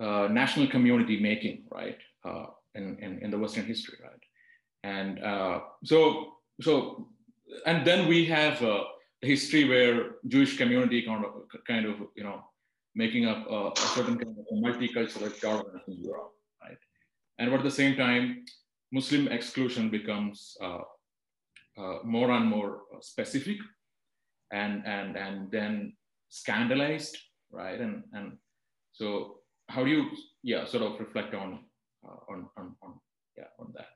uh, national community making, right, uh, in, in, in, the Western history, right? And uh, so, so, and then we have a history where Jewish community kind of, kind of you know, making up a, a certain kind of multicultural government in Europe, right? And at the same time, Muslim exclusion becomes uh, uh, more and more specific and and and then scandalized right and and so how do you yeah sort of reflect on uh, on, on on yeah on that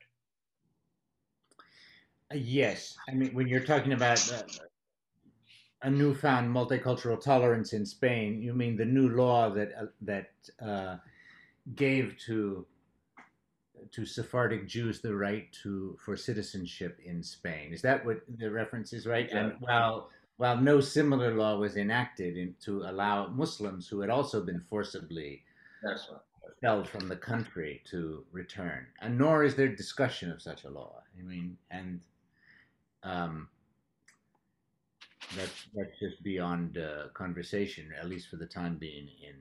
Uh, yes, I mean when you're talking about uh, a newfound multicultural tolerance in Spain, you mean the new law that uh, that uh, gave to to Sephardic Jews the right to for citizenship in Spain. Is that what the reference is, right? And while while no similar law was enacted in, to allow Muslims who had also been forcibly That's right. from the country to return, and nor is there discussion of such a law. I mean, and um, that's that's just beyond uh, conversation, at least for the time being in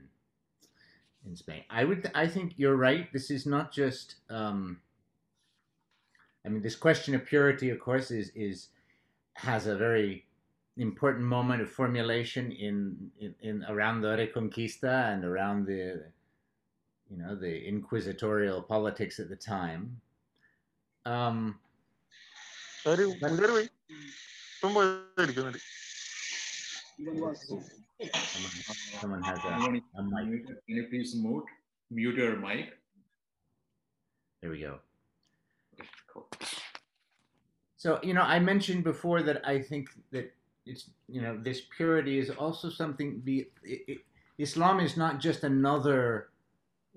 in Spain. I would, I think you're right. This is not just. Um, I mean, this question of purity, of course, is is has a very important moment of formulation in, in, in around the Reconquista and around the, you know, the inquisitorial politics at the time. Um, someone, has a, a mic. Can you please mute, mute your mic? There we go. So, you know, I mentioned before that I think that it's, you know, this purity is also something, Be it, it, Islam is not just another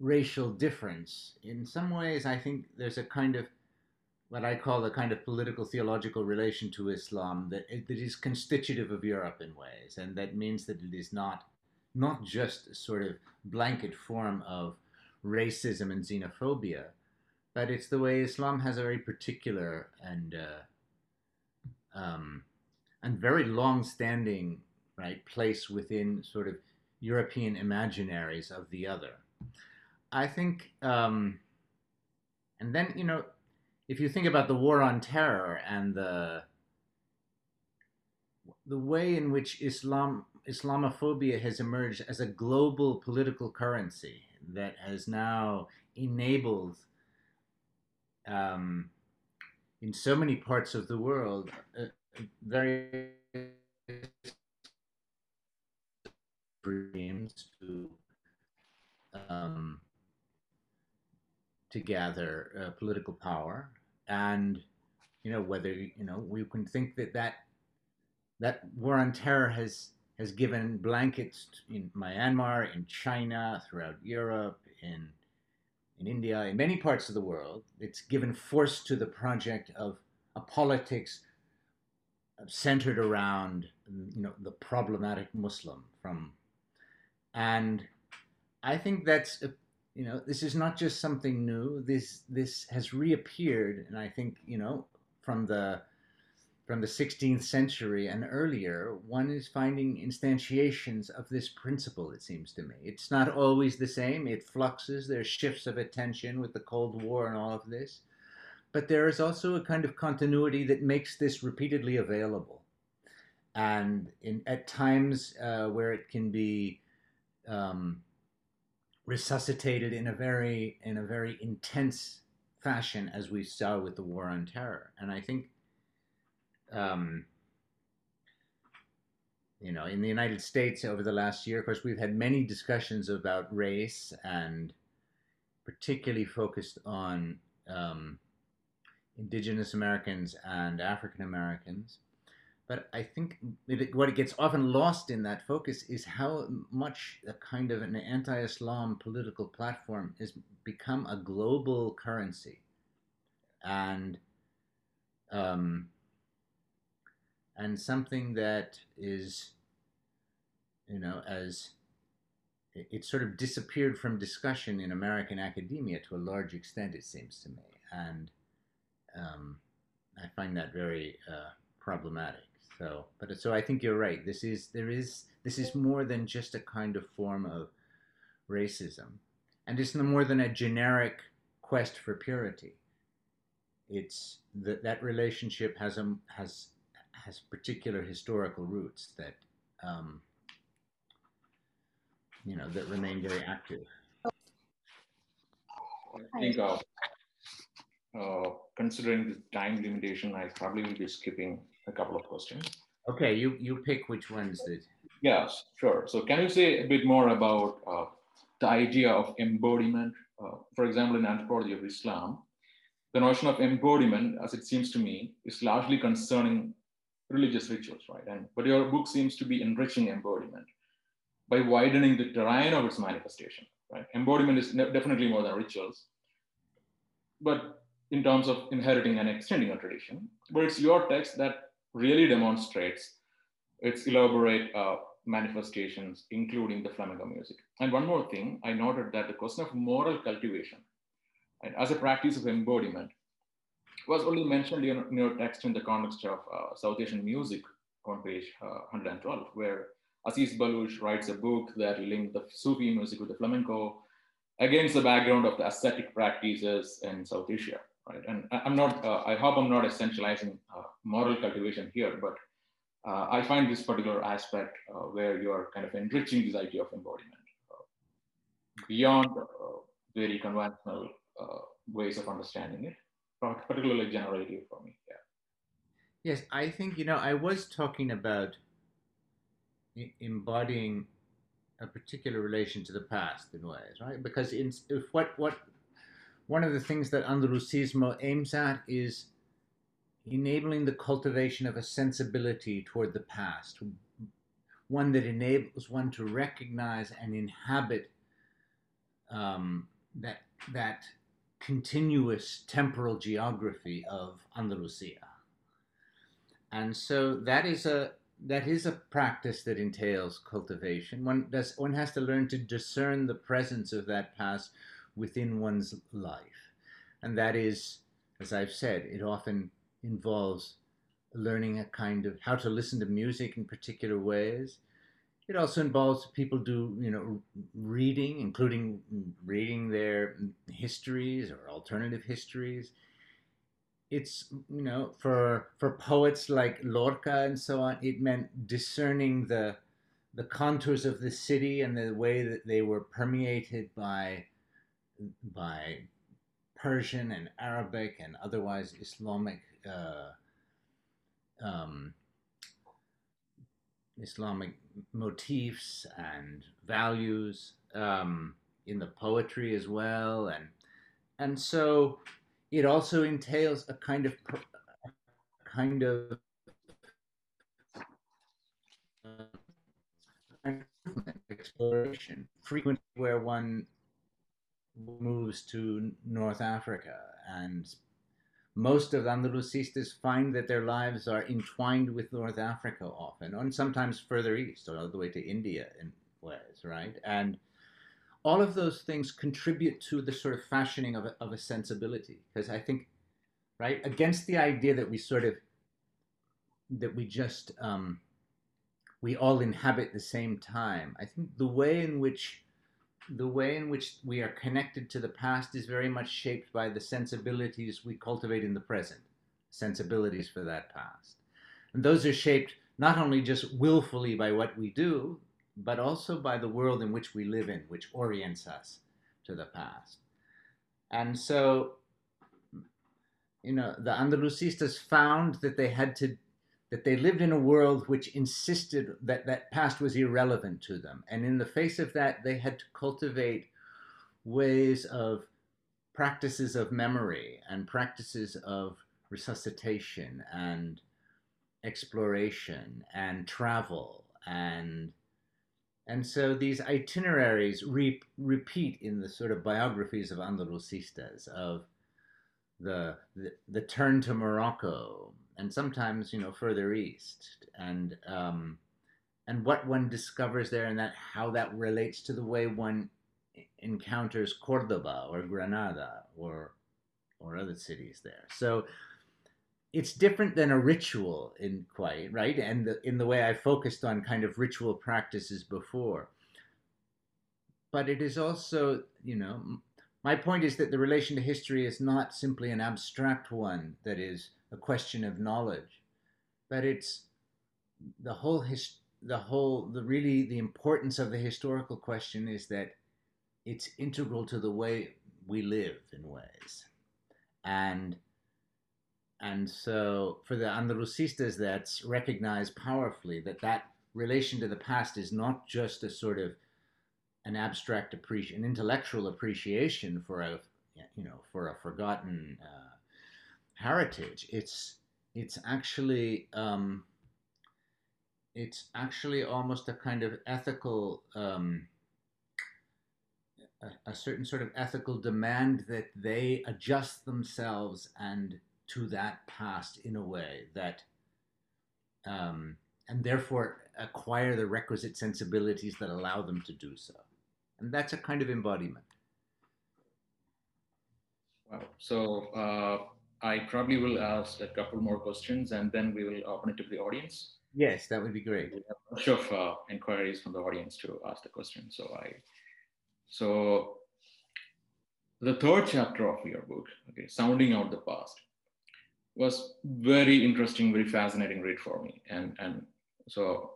racial difference. In some ways, I think there's a kind of what I call a kind of political theological relation to Islam that, that is constitutive of Europe in ways, and that means that it is not not just a sort of blanket form of racism and xenophobia, but it's the way Islam has a very particular and uh, um, and very long-standing right place within sort of European imaginaries of the other. I think, um, and then you know, if you think about the war on terror and the the way in which Islam Islamophobia has emerged as a global political currency that has now enabled um, in so many parts of the world uh, very dreams to um, to gather uh, political power and you know whether you know we can think that that that war on terror has has given blankets in Myanmar, in China, throughout Europe, in in India, in many parts of the world. It's given force to the project of a politics centered around you know the problematic Muslim from, and I think that's a, you know this is not just something new. This this has reappeared, and I think you know from the from the 16th century and earlier, one is finding instantiations of this principle, it seems to me. It's not always the same, it fluxes, there's shifts of attention with the Cold War and all of this. But there is also a kind of continuity that makes this repeatedly available. And in, at times uh, where it can be um, resuscitated in a very in a very intense fashion, as we saw with the war on terror. And I think um, you know, in the United States over the last year, of course, we've had many discussions about race and particularly focused on um, indigenous Americans and African Americans. But I think it, what it gets often lost in that focus is how much a kind of an anti Islam political platform has become a global currency. And um, and something that is, you know, as it, it, sort of disappeared from discussion in American academia to a large extent, it seems to me, and um, I find that very uh, problematic. So, but so I think you're right. This is there is this is more than just a kind of form of racism, and it's no more than a generic quest for purity. It's that that relationship has a has has particular historical roots that um, you know that remain very active. I think uh, uh, considering the time limitation, I probably will be skipping a couple of questions. Okay, you you pick which ones that. Yes, sure. So can you say a bit more about uh, the idea of embodiment? Uh, for example, in anthropology of Islam, the notion of embodiment, as it seems to me, is largely concerning religious rituals, right? And but your book seems to be enriching embodiment by widening the terrain of its manifestation, right? Embodiment is definitely more than rituals, but in terms of inheriting and extending a tradition. But it's your text that really demonstrates its elaborate uh, manifestations, including the flamenco music. And one more thing, I noted that the question of moral cultivation, and as a practice of embodiment, was only mentioned in, your text in the context of uh, South Asian music on page uh, 112, where Aziz Balouch writes a book that linked the Sufi music with the flamenco against the background of the ascetic practices in South Asia, right? And I'm not, uh, I hope I'm not essentializing uh, moral cultivation here, but uh, I find this particular aspect uh, where you're kind of enriching this idea of embodiment beyond very conventional ways of understanding it particularly generative for me. Yeah. Yes, I think, you know, I was talking about embodying a particular relation to the past in ways, right? Because in, if what, what, one of the things that Andalusismo aims at is enabling the cultivation of a sensibility toward the past, one that enables one to recognize and inhabit um, that, that continuous temporal geography of Andalusia. And so that is a that is a practice that entails cultivation. One does one has to learn to discern the presence of that past within one's life. And that is, as I've said, it often involves learning a kind of how to listen to music in particular ways. It also involves people do, you know, reading, including reading their histories or alternative histories. It's, you know, for for poets like Lorca and so on, it meant discerning the the contours of the city and the way that they were permeated by by Persian and Arabic and otherwise Islamic uh, um, Islamic motifs and values um, in the poetry as well, and and so it also entails a kind of a kind of uh, exploration, frequently where one moves to North Africa and most of Andalusistas find that their lives are entwined with North Africa often, and sometimes further east, all the way to India in ways, right? And all of those things contribute to the sort of fashioning of a, of a sensibility. Because I think, right, against the idea that we sort of, that we just, um, we all inhabit the same time, I think the way in which the way in which we are connected to the past is very much shaped by the sensibilities we cultivate in the present, sensibilities for that past. And those are shaped not only just willfully by what we do, but also by the world in which we live in, which orients us to the past. And so, you know, the Andalusistas found that they had to that they lived in a world which insisted that that past was irrelevant to them. And in the face of that, they had to cultivate ways of practices of memory and practices of resuscitation and exploration and travel and and so these itineraries re- repeat in the sort of biographies of Andalusistas of the, the, the turn to Morocco and sometimes you know further east and um, and what one discovers there and that how that relates to the way one encounters Cordoba or Granada or or other cities there. So it's different than a ritual in quite right and the, in the way I focused on kind of ritual practices before. But it is also, you know, my point is that the relation to history is not simply an abstract one that is a question of knowledge, but it's the whole his, the whole the really the importance of the historical question is that it's integral to the way we live in ways, and and so for the Andalusistas, that's recognized powerfully that that relation to the past is not just a sort of an abstract appreciation, an intellectual appreciation for a you know for a forgotten uh, heritage. It's it's actually um, it's actually almost a kind of ethical um, a, a, certain sort of ethical demand that they adjust themselves and to that past in a way that um, and therefore acquire the requisite sensibilities that allow them to do so. And that's a kind of embodiment. Wow. So uh I probably will ask a couple more questions and then we will open it to the audience. Yes, that would be great. We have a bunch of uh, inquiries from the audience to ask the question. So I, so the third chapter of your book, okay, sounding out the past, was very interesting, very fascinating read for me. And and so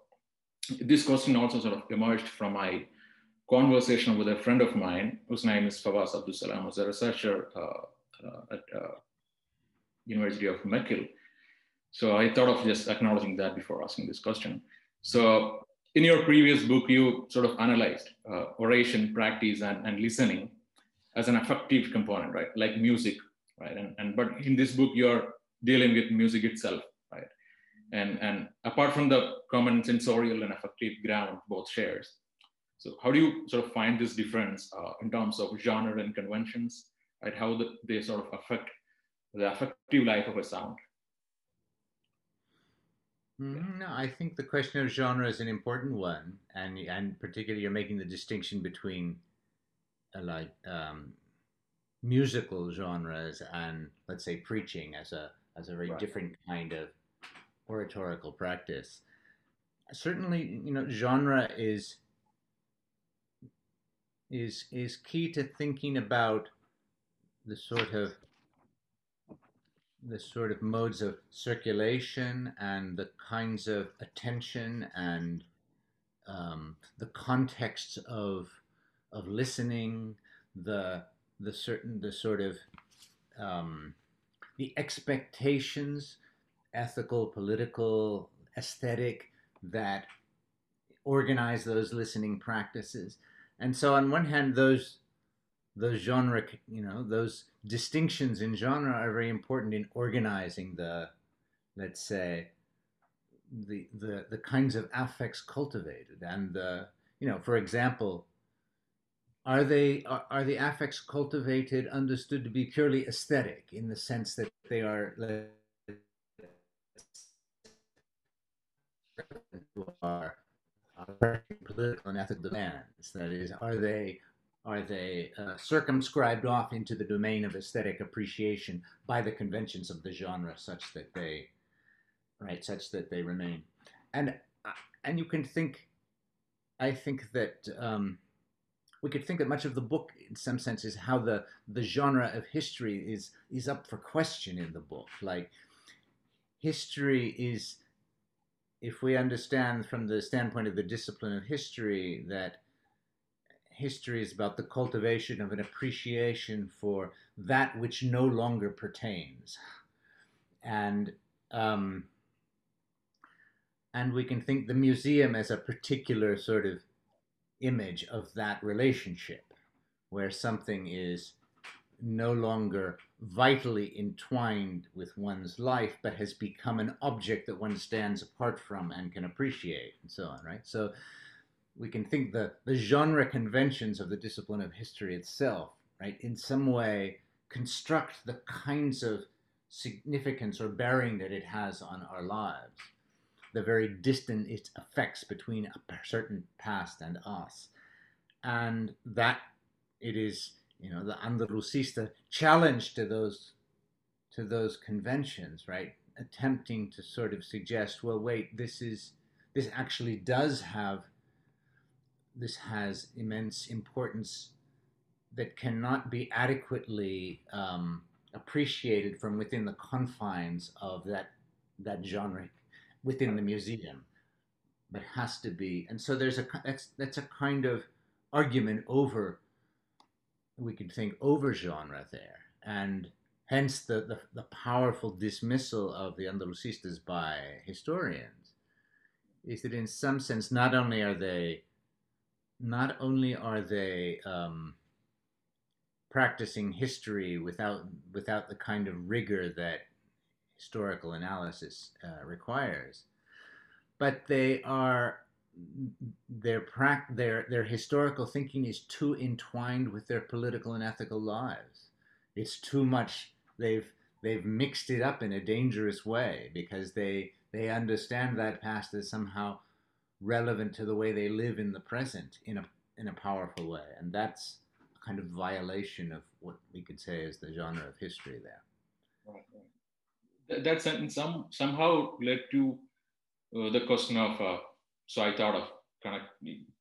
this question also sort of emerged from my conversation with a friend of mine whose name is Fawaz Abdul Salam, who's a researcher uh, uh, at uh, University of McGill. So I thought of just acknowledging that before asking this question. So in your previous book, you sort of analyzed uh, oration, practice, and, and listening as an affective component, right? Like music, right? And, and but in this book, you're dealing with music itself, right? And and apart from the common sensorial and affective ground both shares. So how do you sort of find this difference uh, in terms of genre and conventions, right? How the, they sort of affect the affective life of a sound? Mm, No, I think the question of genre is an important one, and and particularly you're making the distinction between uh, like um, musical genres and let's say preaching as a as a very Right. different kind of oratorical practice. Certainly, you know, genre is is is key to thinking about the sort of the sort of modes of circulation and the kinds of attention and um, the contexts of of listening, the the certain the sort of um, the expectations, ethical, political, aesthetic that organize those listening practices. And so, on one hand, those those genre, you know, those distinctions in genre are very important in organizing the, let's say, the the the kinds of affects cultivated and the, you know, for example, are they are, are the affects cultivated understood to be purely aesthetic in the sense that they are are, political and ethical demands? That is are they are they uh, circumscribed off into the domain of aesthetic appreciation by the conventions of the genre such that they right such that they remain? And uh, and you can think i think that um, we could think that much of the book in some sense is how the the genre of history is is up for question in the book. Like history is if we understand from the standpoint of the discipline of history that history is about the cultivation of an appreciation for that which no longer pertains. And um, and we can think the museum as a particular sort of image of that relationship where something is no longer vitally entwined with one's life but has become an object that one stands apart from and can appreciate and so on right? So we can think the, the genre conventions of the discipline of history itself right in some way construct the kinds of significance or bearing that it has on our lives. The very distant its effects between a certain past and us. And that it is you know the andalusista challenge to those to those conventions right attempting to sort of suggest well wait this is this actually does have this has immense importance that cannot be adequately um, appreciated from within the confines of that that genre within the museum but has to be and so there's a that's that's a kind of argument over we could think over genre there and hence the, the, the powerful dismissal of the andalusistas by historians is that in some sense not only are they not only are they um, practicing history without without the kind of rigor that historical analysis uh, requires, but they are their prac- their their historical thinking is too entwined with their political and ethical lives. It's too much. They've they've mixed it up in a dangerous way because they they understand that past as somehow relevant to the way they live in the present in a in a powerful way, and that's a kind of violation of what we could say is the genre of history there. Right, right. That sentence some somehow led to uh, the question of. Uh, so I thought of connect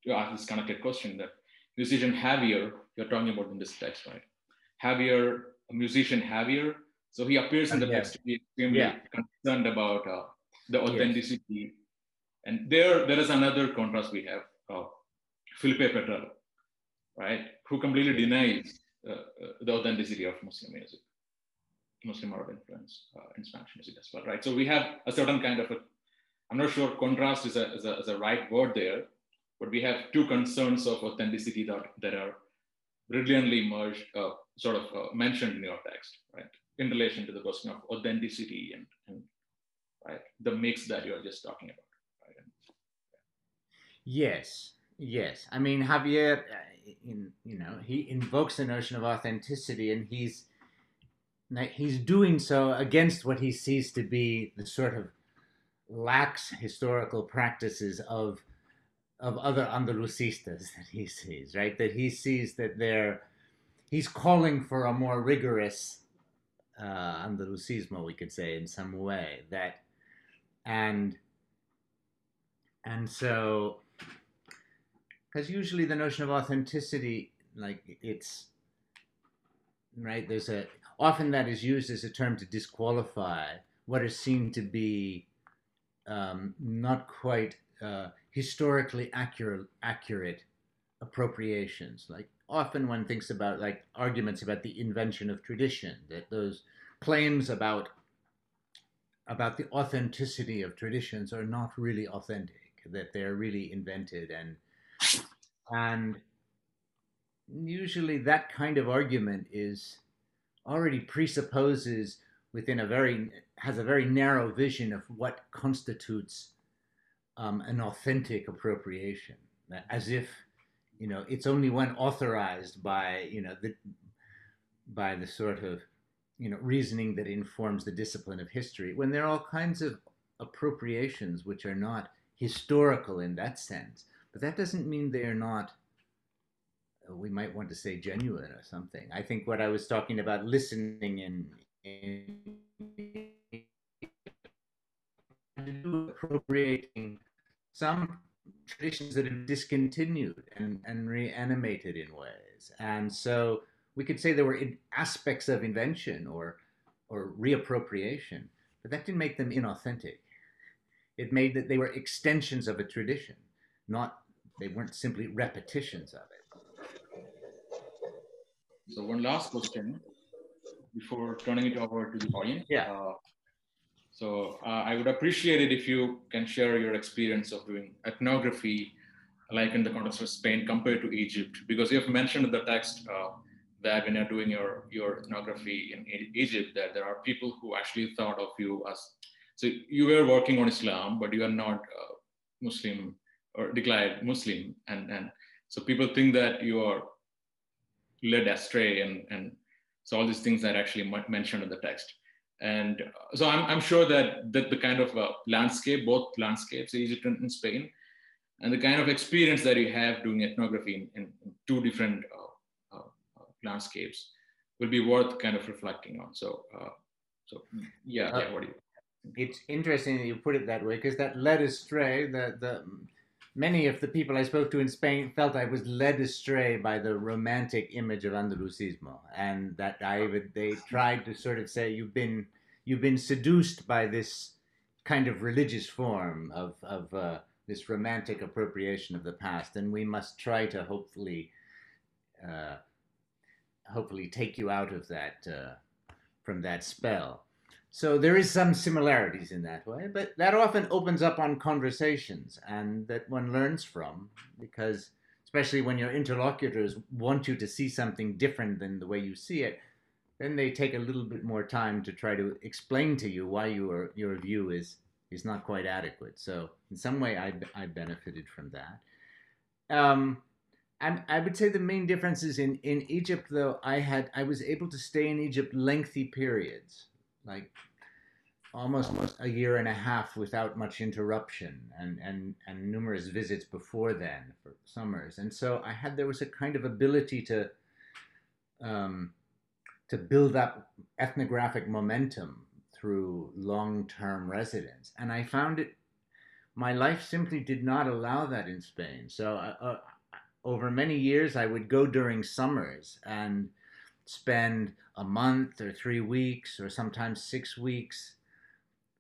to ask this connected question that musician Javier, you're talking about in this text, right? Javier, a musician Javier. So he appears in the Yeah. text to be extremely Yeah. concerned about uh, the authenticity. And there, there is another contrast we have. Uh, Felipe Pedrell, right? Who completely denies uh, uh, the authenticity of Muslim music. Muslim Arab influence uh, in Spanish music as well, right? So we have a certain kind of a, I'm not sure contrast is a, is a, is a right word there, but we have two concerns of authenticity that, that are brilliantly merged, uh, sort of uh, mentioned in your text, right? In relation to the question of authenticity and, and right, the mix that you're just talking about. Yes, yes. I mean, Javier, uh, in, you know, he invokes the notion of authenticity, and he's he's doing so against what he sees to be the sort of lax historical practices of of other Andalusistas that he sees, right? That he sees that they're he's calling for a more rigorous uh, Andalusismo, we could say, in some way. That and and so because usually the notion of authenticity, like it's right, there's a often that is used as a term to disqualify what is seen to be um, not quite uh, historically accurate, accurate appropriations. Like often one thinks about like arguments about the invention of tradition, that those claims about about the authenticity of traditions are not really authentic, that they're really invented and and usually that kind of argument is already presupposes within a very has a very narrow vision of what constitutes um, an authentic appropriation, as if you know it's only when authorized by you know the by the sort of you know reasoning that informs the discipline of history when there are all kinds of appropriations which are not historical in that sense but that doesn't mean they are not uh, we might want to say genuine or something. I think what I was talking about listening and, appropriating some traditions that have discontinued and, and reanimated in ways. And so we could say there were aspects of invention or, or reappropriation, but that didn't make them inauthentic. It made that they were extensions of a tradition, not they weren't simply repetitions of it. So one last question before turning it over to the audience. Yeah. Uh, so uh, I would appreciate it if you can share your experience of doing ethnography, like in the context of Spain compared to Egypt, because you have mentioned in the text uh, that when you're doing your your ethnography in Egypt, that there are people who actually thought of you as so you were working on Islam, but you are not Muslim or declared Muslim, and and so people think that you are led astray and, and so all these things are actually mentioned in the text. And uh, so I'm, I'm sure that, that the kind of uh, landscape, both landscapes, Egypt and, Spain, and the kind of experience that you have doing ethnography in, in, in two different uh, uh, uh landscapes will be worth kind of reflecting on. So, uh, so yeah, yeah, what do you? It's interesting that you put it that way because that led astray the the many of the people I spoke to in Spain felt I was led astray by the romantic image of Andalusismo, and that I would, they tried to sort of say you've been you've been seduced by this kind of religious form of of uh, this romantic appropriation of the past, and we must try to hopefully uh, hopefully take you out of that uh, from that spell. So there is some similarities in that way, but that often opens up on conversations and that one learns from because especially when your interlocutors want you to see something different than the way you see it, then they take a little bit more time to try to explain to you why your your view is is not quite adequate. So in some way, I, I benefited from that. Um, I, I would say the main difference is in, in Egypt, though, I had I was able to stay in Egypt lengthy periods like almost a year and a half without much interruption and, and, and numerous visits before then for summers. And so I had, there was a kind of ability to, um, to build up ethnographic momentum through long-term residence. And I found it, my life simply did not allow that in Spain. So uh, uh, over many years, I would go during summers and spend a month or three weeks or sometimes six weeks.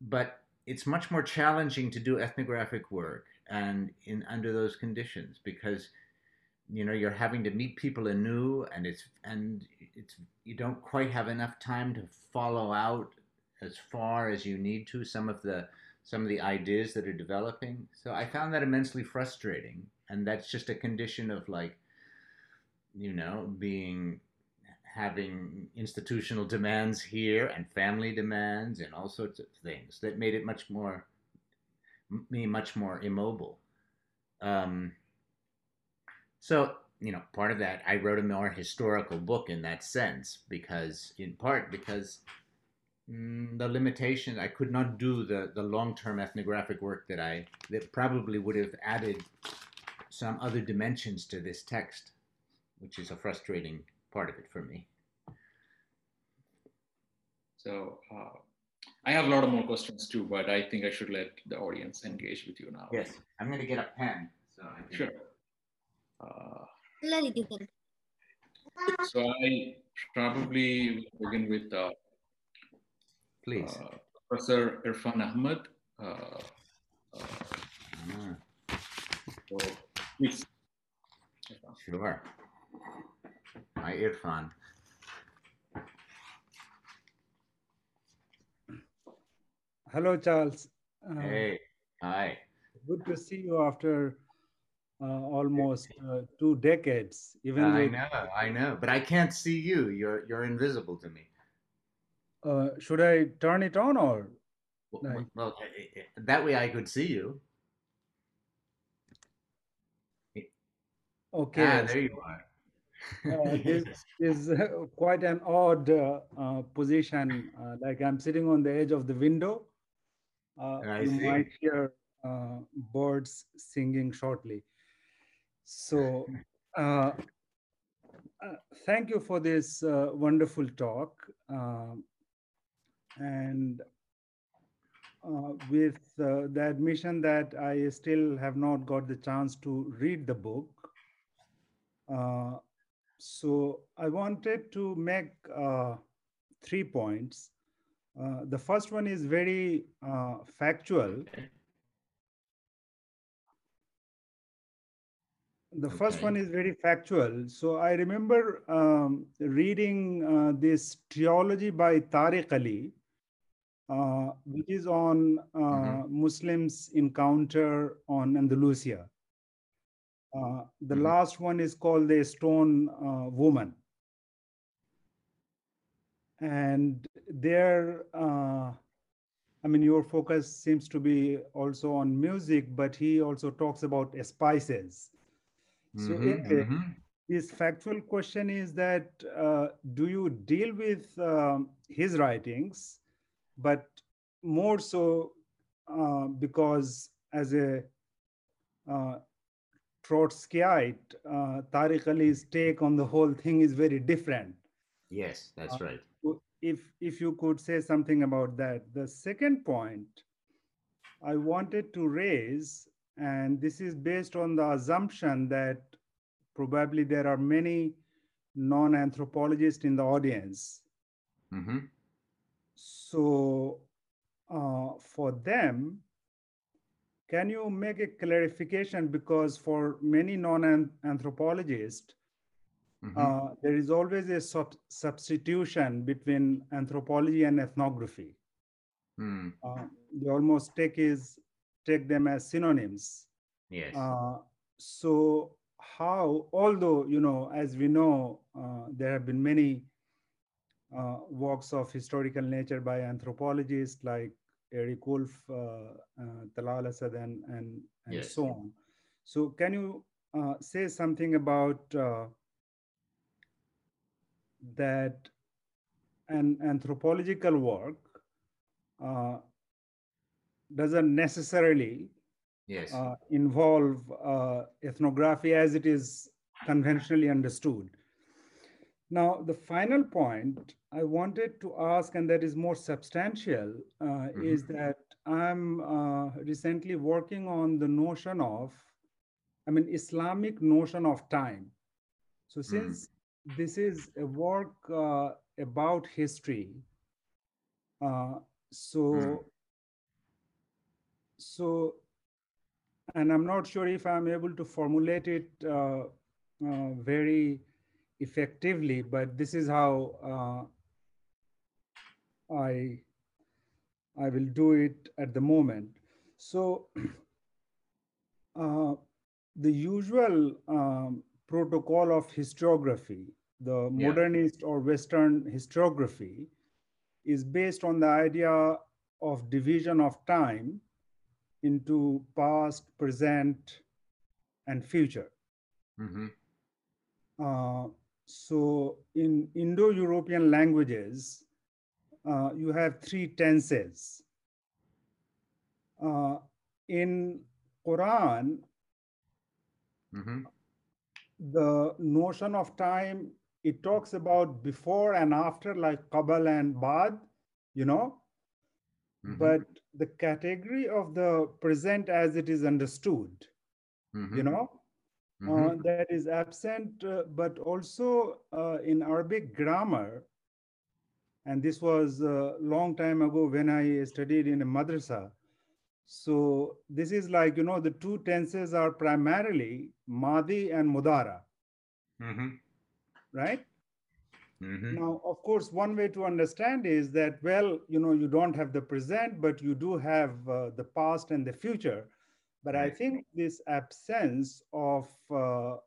But it's much more challenging to do ethnographic work and in under those conditions because you know you're having to meet people anew and it's and it's you don't quite have enough time to follow out as far as you need to some of the some of the ideas that are developing so i found that immensely frustrating and that's just a condition of like you know being having institutional demands here and family demands and all sorts of things that made it much more me much more immobile. Um, so, you know, part of that, I wrote a more historical book in that sense, because, in part, because mm, the limitation, I could not do the, the long term ethnographic work that I, that probably would have added some other dimensions to this text, which is a frustrating part of it for me. So, uh, I have a lot of more questions too, but I think I should let the audience engage with you now. Yes, I'm going to get a pen. So I can... Sure. Uh, so I probably begin with uh, please uh, Professor Irfan Ahmed. Uh, ah. so please. Sure. Hi, Irfan. Hello, Charles. Uh, hey, hi. Good to see you after uh, almost uh, two decades. Even I know, I know, but I can't see you. You're you're invisible to me. Uh, should I turn it on or? Well, like... well, eh, eh, that way I could see you. Okay. Ah, there you are. Uh, this is uh, quite an odd uh, uh position. Uh, like I'm sitting on the edge of the window. you see. might hear birds singing shortly. So, uh, uh, thank you for this uh, wonderful talk. Um, and uh, with uh, the admission that I still have not got the chance to read the book. Uh, so I wanted to make three points. the first one is very factual The okay. first one is very factual. So I remember um, reading uh, this theology by Tariq Ali, uh, which is on uh, mm-hmm. Muslims' encounter on Andalusia. Uh, the mm-hmm. last one is called the Stone uh, Woman. And there, uh, I mean, your focus seems to be also on music, but he also talks about spices so mm-hmm, anyway, mm-hmm. his factual question is that uh, do you deal with um, his writings, but more so uh, because as a uh, Trotskyite, uh, Tariq Ali's take on the whole thing is very different. Yes, that's uh, right. If if you could say something about that. The second point I wanted to raise and this is based on the assumption that probably there are many non-anthropologists in the audience. Mm-hmm. So uh, for them, can you make a clarification? Because for many non-anthropologists, mm-hmm. uh, there is always a sub- substitution between anthropology and ethnography. Mm. Uh, they almost take is take them as synonyms. Yes. Uh, so how, although, you know, as we know, uh, there have been many uh, works of historical nature by anthropologists like Eric Wolf, uh, uh Talal Asad, and, and, and yes. so on. So, can you uh, say something about uh, that an anthropological work doesn't necessarily yes. uh, involve uh, ethnography as it is conventionally understood. Now, the final point I wanted to ask, and that is more substantial, uh, mm-hmm. is that I'm uh, recently working on the notion of, I mean, Islamic notion of time. So, mm. since mm. this is a work uh, about history, uh, so mm. so and I'm not sure if I'm able to formulate it uh, uh, very effectively, but this is how uh, I I will do it at the moment. So uh, the usual um, protocol of historiography, the Yeah. modernist or Western historiography, is based on the idea of division of time into past, present, and future. hmm Uh, so in Indo-European languages, uh, you have three tenses. Uh, in Quran, hmm the notion of time it talks about before and after, like qabal and bad, you know. hmm But the category of the present as it is understood, hmm you know, hmm uh, that is absent, uh, but also uh, in Arabic grammar. And this was a long time ago when I studied in a madrasa. So this is like, you know, the two tenses are primarily Madi and Mudara, hmm right? hmm Now, of course, one way to understand is that, well, you know, you don't have the present, but you do have uh, the past and the future. But I think this absence of uh,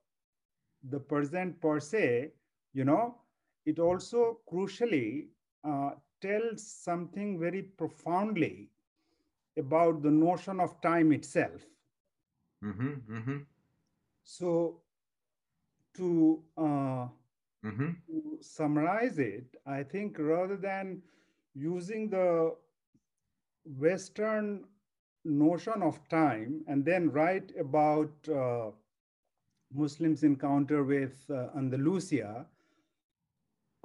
the present per se, you know, it also crucially uh, tells something very profoundly about the notion of time itself. hmm hmm So, to uh, hmm to summarize it, I think rather than using the Western notion of time and then write about uh, Muslims' encounter with uh, Andalusia,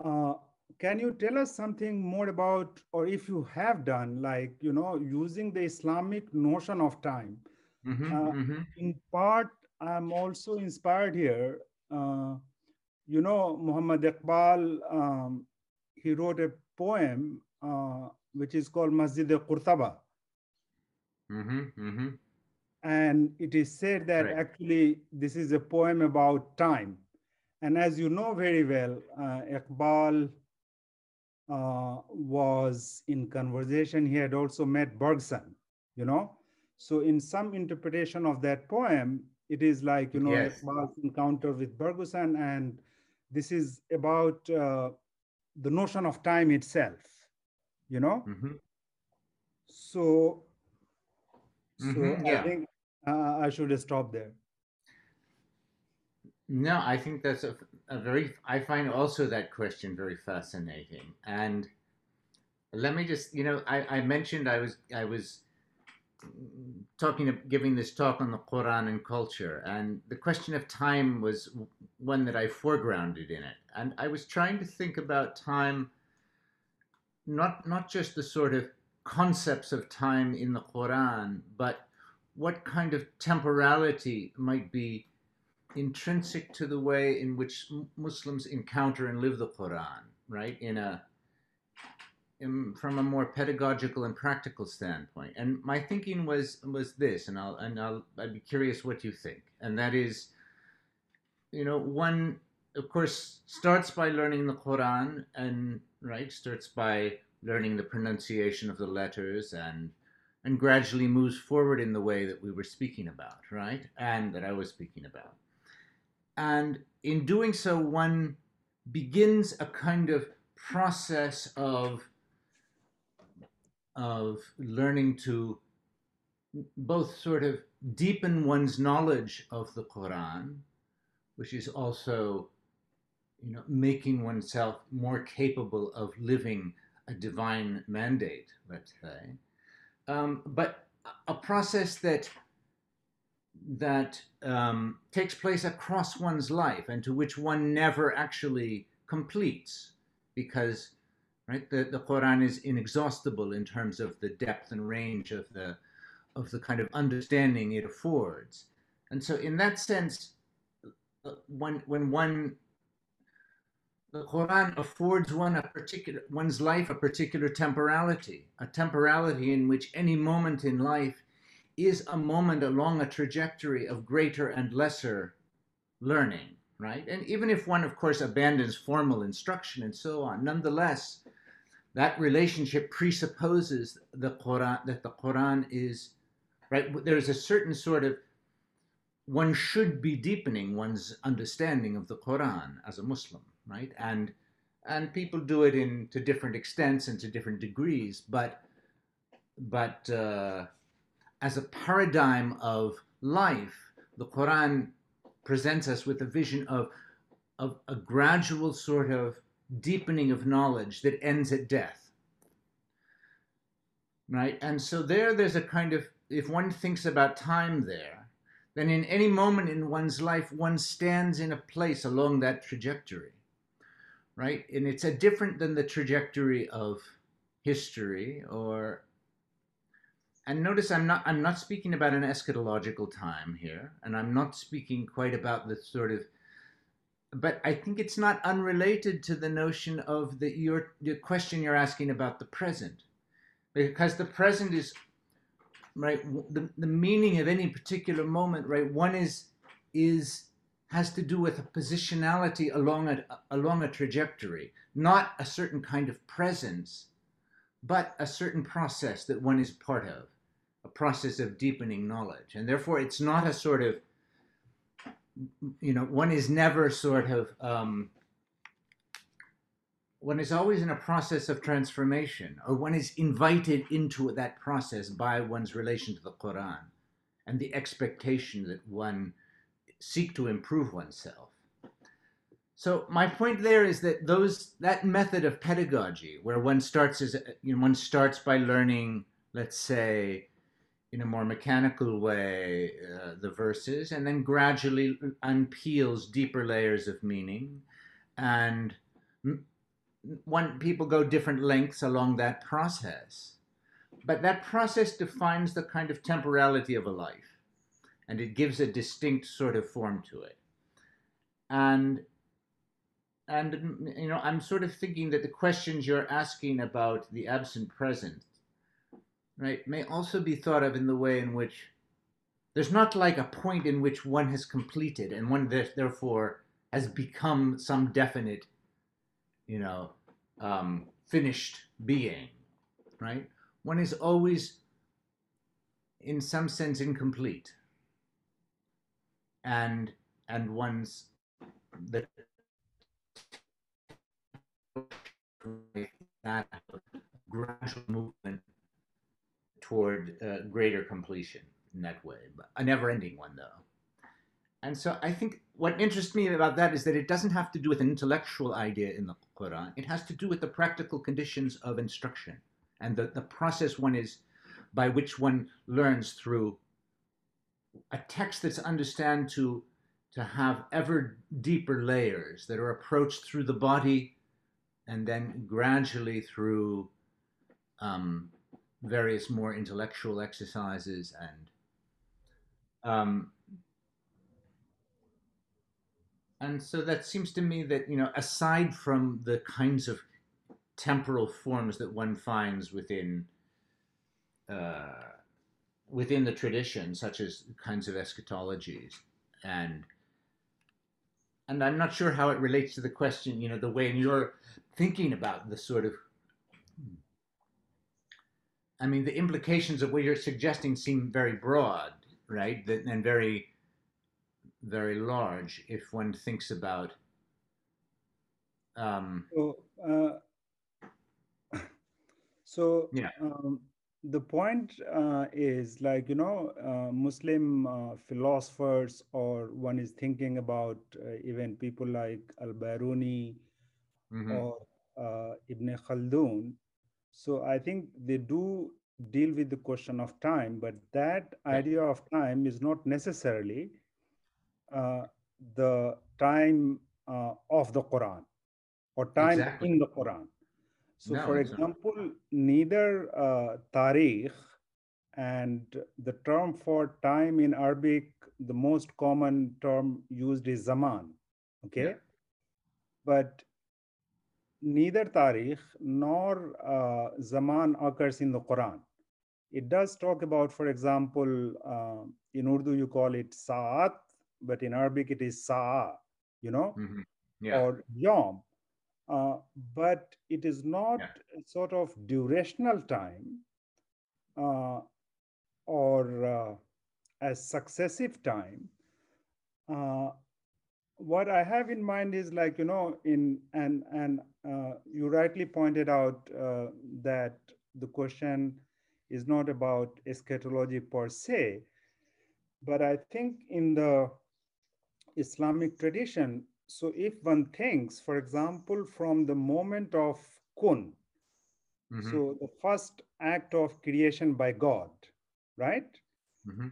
uh, can you tell us something more about, or if you have done, like, you know, using the Islamic notion of time? hmm Uh, hmm in part, I'm also inspired here. Uh, you know, Muhammad Iqbal, um, he wrote a poem uh, which is called Masjid al Qurtaba. Hmm hmm And it is said that Right. actually this is a poem about time. And as you know very well, uh, Iqbal uh, was in conversation. He had also met Bergson, you know. So in some interpretation of that poem, it is like, you know, Yes. Iqbal's encounter with Bergson, and this is about uh, the notion of time itself, you know. hmm So, so Mhm, I yeah. think uh, I should stop there. No, I think that's a, a very, I find also that question very fascinating. And let me just, you know, I, I mentioned I was, I was talking, of giving this talk on the Quran and culture, and the question of time was one that I foregrounded in it. And I was trying to think about time, not, not just the sort of concepts of time in the Quran, but what kind of temporality might be intrinsic to the way in which Muslims encounter and live the Quran, right? In a in, from a more pedagogical and practical standpoint. And my thinking was was this, and I'll and I'll I'd be curious what you think. And that is, you know, one of course starts by learning the Quran and right starts by learning the pronunciation of the letters and and gradually moves forward in the way that we were speaking about, right? And that I was speaking about. And in doing so, one begins a kind of process of, of learning to both sort of deepen one's knowledge of the Quran, which is also you know, making oneself more capable of living a divine mandate, let's say. Um, but a process that that um, takes place across one's life and to which one never actually completes because right the, the quran is inexhaustible in terms of the depth and range of the of the kind of understanding it affords and so in that sense uh, when when one the Quran affords one a particular one's life a particular temporality, a temporality in which any moment in life is a moment along a trajectory of greater and lesser learning, right? And even if one, of course, abandons formal instruction and so on, nonetheless, that relationship presupposes the Quran that the Quran is right. There's a certain sort of one should be deepening one's understanding of the Quran as a Muslim, right? And and people do it in to different extents and to different degrees, but but uh, as a paradigm of life, the Quran presents us with a vision of of a gradual sort of deepening of knowledge that ends at death. Right? And so there there's a kind of if one thinks about time there, then in any moment in one's life one stands in a place along that trajectory. Right? And it's a different than the trajectory of history or and notice I'm not I'm not speaking about an eschatological time here, and I'm not speaking quite about the sort of but I think it's not unrelated to the notion of the your the question you're asking about the present. Because the present is right the, the meaning of any particular moment, right? One is is has to do with a positionality along a along a trajectory, not a certain kind of presence, but a certain process that one is part of a process of deepening knowledge. And therefore, it's not a sort of, you know, one is never sort of, um, one is always in a process of transformation, or one is invited into that process by one's relation to the Quran and the expectation that one seek to improve oneself. So my point there is that those that method of pedagogy, where one starts as you know, one starts by learning, let's say, in a more mechanical way uh, the verses and then gradually unpeels deeper layers of meaning. And one people go different lengths along that process. But that process defines the kind of temporality of a life and it gives a distinct sort of form to it and and you know i'm sort of thinking that the questions you're asking about the absent present right, may also be thought of in the way in which there's not like a point in which one has completed and one therefore has become some definite, you know, um, finished being, right? One is always, in some sense, incomplete, and and one's the that gradual movement toward uh, greater completion in that way, but a never ending one though. And so I think what interests me about that is that it doesn't have to do with an intellectual idea in the Quran. It has to do with the practical conditions of instruction and the, the process one is by which one learns through a text that's understand to to have ever deeper layers that are approached through the body and then gradually through um, various more intellectual exercises and um, and so that seems to me that you know aside from the kinds of temporal forms that one finds within uh, within the tradition such as kinds of eschatologies and and i'm not sure how it relates to the question you know the way you're thinking about the sort of I mean, the implications of what you're suggesting seem very broad, right? And very, very large if one thinks about. Um, so, uh, so yeah. Um, the point uh, is like you know uh, muslim uh, philosophers or one is thinking about uh, even people like al-biruni mm-hmm. or uh, ibn khaldun so I think they do deal with the question of time, but that idea of time is not necessarily uh, the time uh, of the Quran or time exactly. in the Quran. So, no, for example, not. neither uh, tarikh and the term for time in Arabic, the most common term used is zaman. Okay. Yeah. But neither tarikh nor uh, zaman occurs in the Quran. It does talk about, for example, uh, in Urdu you call it sa'at, but in Arabic it is sa'a. you know, Mhm. Yeah. or yom. Uh, but it is not Yeah. a sort of durational time uh, or uh, as successive time. Uh, what I have in mind is like you know in and and uh, you rightly pointed out uh, that the question is not about eschatology per se, but I think in the Islamic tradition, so if one thinks, for example, from the moment of kun, Mhm. so the first act of creation by God, right? Mhm.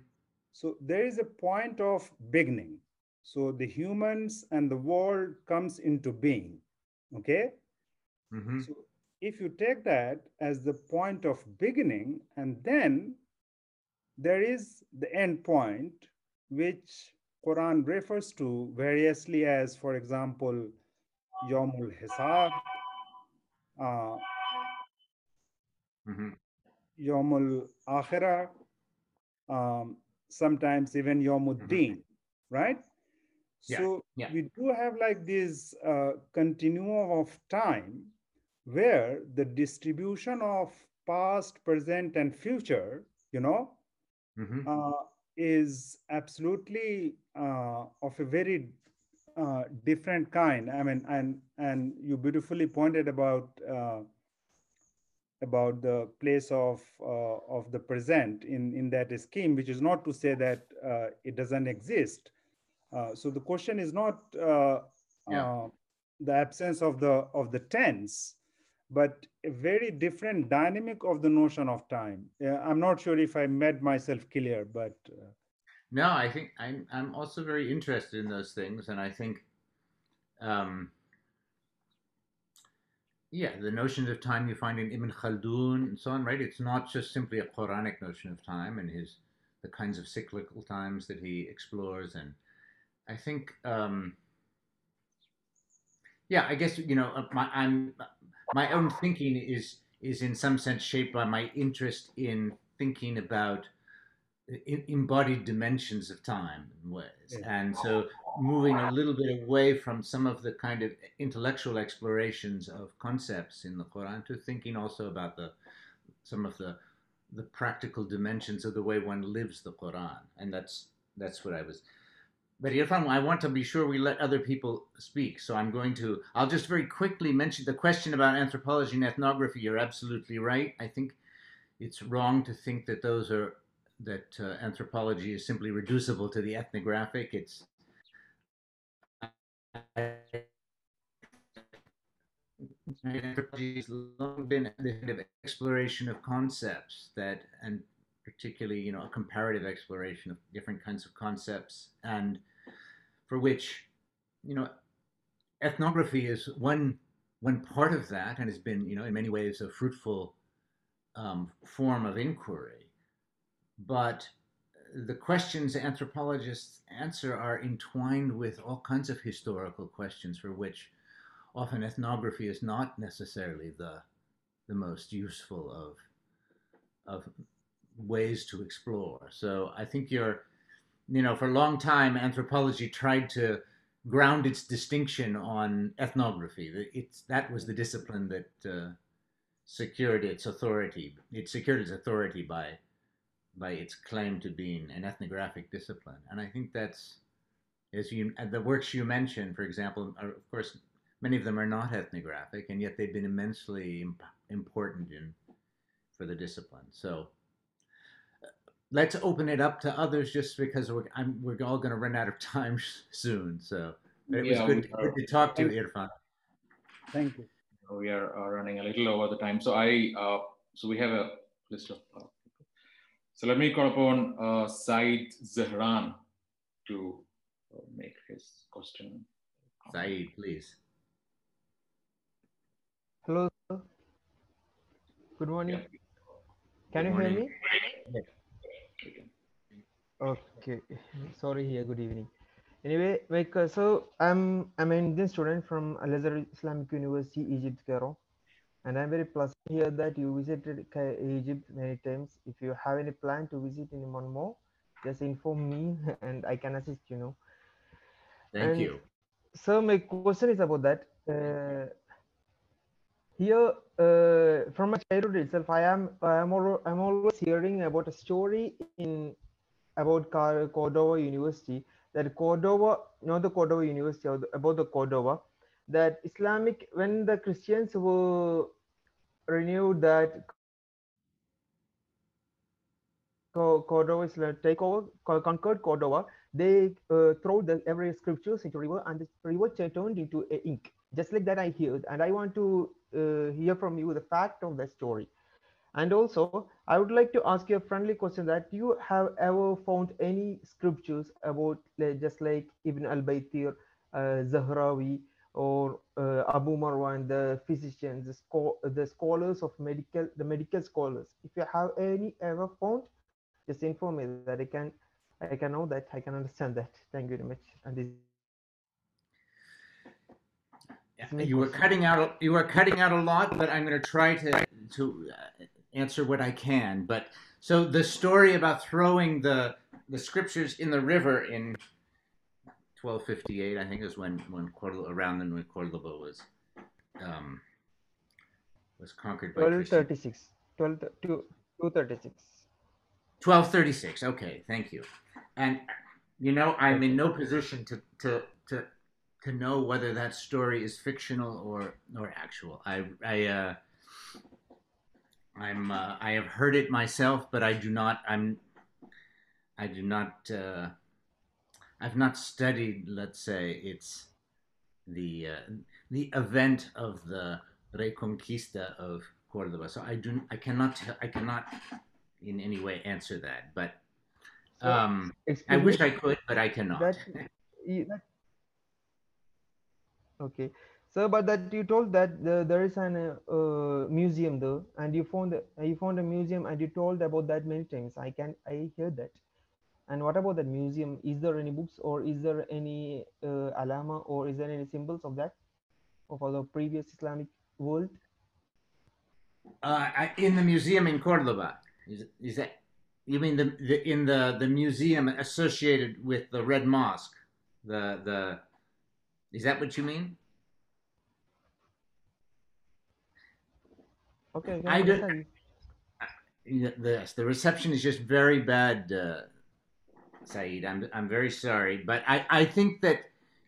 So there is a point of beginning. So the humans and the world comes into being. Okay. Mhm. So if you take that as the point of beginning, and then there is the end point, which Quran refers to variously as, for example, Yomul Hisab, uh, Mhm. Yomul Akhirah, um, sometimes even Yomuddin, right? Yeah, So yeah. we do have like this uh, continuum of time where the distribution of past, present, and future, you know, Mhm. uh, is absolutely uh, of a very uh, different kind. I mean, and and you beautifully pointed about uh, about the place of uh, of the present in in that scheme, which is not to say that uh, it doesn't exist. Uh, so the question is not uh, Yeah. uh, the absence of the of the tense, but a very different dynamic of the notion of time. Uh, I'm not sure if I made myself clear, but uh, No, I think I'm I'm also very interested in those things, and I think, um, yeah, the notions of time you find in Ibn Khaldun and so on, right? It's not just simply a Quranic notion of time and his the kinds of cyclical times that he explores, and I think, um, yeah, I guess you know, uh, my I'm my own thinking is is in some sense shaped by my interest in thinking about embodied dimensions of time and ways. And so moving a little bit away from some of the kind of intellectual explorations of concepts in the Quran to thinking also about the some of the the practical dimensions of the way one lives the Quran. And that's that's what I was but Irfan, I want to be sure we let other people speak. So I'm going to, I'll just very quickly mention the question about anthropology and ethnography. You're absolutely right. I think it's wrong to think that those are, that uh, anthropology is simply reducible to the ethnographic. It's, anthropology has long been the kind of exploration of concepts that, and particularly, you know, a comparative exploration of different kinds of concepts and for which, you know, ethnography is one one part of that, and has been, you know, in many ways a fruitful um, form of inquiry. But the questions anthropologists answer are entwined with all kinds of historical questions for which often ethnography is not necessarily the the most useful of of ways to explore. So I think you're you know, for a long time, anthropology tried to ground its distinction on ethnography. It's that was the discipline that uh, secured its authority. It secured its authority by by its claim to being an ethnographic discipline. And I think that's as you the works you mentioned, for example, are, of course, many of them are not ethnographic, and yet they've been immensely imp- important in for the discipline. So let's open it up to others just because we're, I'm, we're all going to run out of time soon. So but it was good, good to talk to you, Irfan. thank you. we are uh, running a little over the time. So I, uh, so we have a list of uh. So let me call upon uh, Said Zahran to uh, make his question. Saeed, please. Hello, sir. Good morning. Yeah. Can Good you hear morning. me? Okay. Sorry here. Good evening. Anyway, like uh, so, I'm I'm an Indian student from Al Azhar Islamic University, Egypt, Cairo, and I'm very pleased to hear that you visited Egypt many times. If you have any plan to visit anyone more, just inform me, and I can assist. You know. Thank And- you. so my question is about that. Uh, here, uh, from my childhood itself, I am I am I'm always hearing about a story in about Cordova University that Cordova, not the Cordova University, about the Cordova, that Islamic when the Christians were renewed that Cordova is take over, conquered Cordova. They uh, throw the every scriptures into river, and the river turned into ink. Just like that, I heard, and I want to uh, hear from you the fact of the story. And also, I would like to ask you a friendly question: that you have ever found any scriptures about just like Ibn al-Baytar, uh, Zahrawi, or uh, Abu Marwan, the physicians, the, scho- the scholars of medical, the medical scholars. If you have any ever found, just inform me that I can I can know that I can understand that. Thank you very much. And this You were cutting out. You were cutting out a lot, but I'm going to try to to uh, answer what I can. But so the story about throwing the the scriptures in the river in 1258, I think, is when when Cordoba, around then when Cordoba was um, was conquered by twelve Christians. thirty six. Twelve two two thirty six. 1236. Okay, thank you. And you know, I'm in no position to to to to know whether that story is fictional or or actual. I I uh, I'm uh, I have heard it myself, but I do not. I'm I do not. Uh, I've not studied. Let's say it's the uh, the event of the Reconquista of Cordoba. So I do. I cannot. tell- I cannot in any way answer that. But So um, I wish I could, but I cannot. that, that okay. So, but that you told that the, there is an uh, uh, museum there, and you found the- you found a museum, and you told about that many times. I can I hear that. And what about that museum? Is there any books, or is there any uh, alama, or is there any symbols of that, of the previous Islamic world? Uh, in the museum in Cordoba. Is, is that you mean the, the in the the museum associated with the Red Mosque? The the is that what you mean? Okay, I understand. Yes, the reception is just very bad, uh, Saeed. I'm I'm very sorry, but I, I think that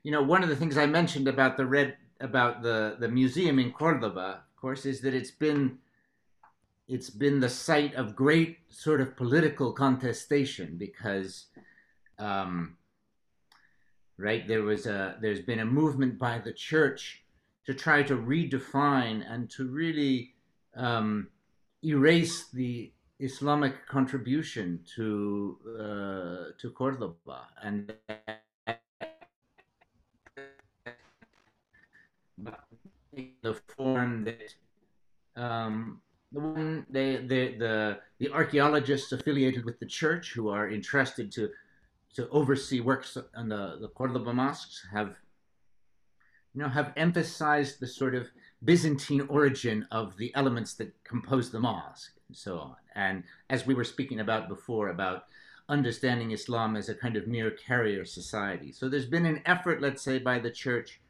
you know one of the things I mentioned about the red about the the museum in Cordoba, of course, is that it's been it's been the site of great sort of political contestation because, um, right, there was a there's been a movement by the church to try to redefine and to really um, erase the Islamic contribution to uh, to Cordoba and the form that um, the the the the archaeologists affiliated with the church who are entrusted to to oversee works on the the Cordoba mosques have you know have emphasized the sort of Byzantine origin of the elements that compose the mosque and so on. And as we were speaking about before, about understanding Islam as a kind of mere carrier society. So there's been an effort, let's say, by the church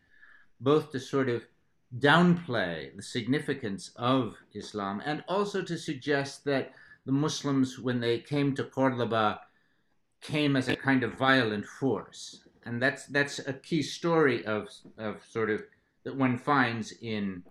both to sort of downplay the significance of Islam and also to suggest that the Muslims, when they came to Cordoba, came as a kind of violent force. And that's that's a key story of of sort of that one finds in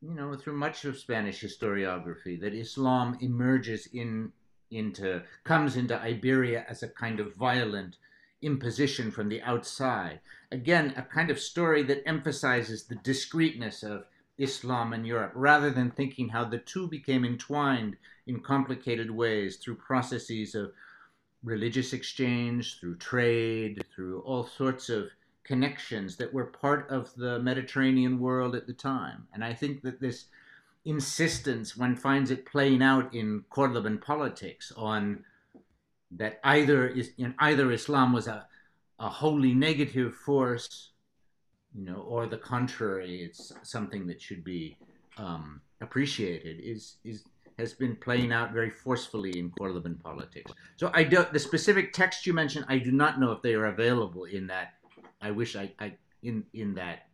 you know through much of Spanish historiography that Islam emerges in into comes into Iberia as a kind of violent imposition from the outside. Again, a kind of story that emphasizes the discreteness of Islam and Europe rather than thinking how the two became entwined in complicated ways through processes of religious exchange, through trade, through all sorts of connections that were part of the Mediterranean world at the time. And I think that this insistence, one finds it playing out in Cordoban politics on that either is in either Islam was a, a wholly negative force, you know, or the contrary, it's something that should be um, appreciated, is is has been playing out very forcefully in Cordoban politics. So I don't the specific text you mentioned, I do not know if they are available in that I wish I, I in in that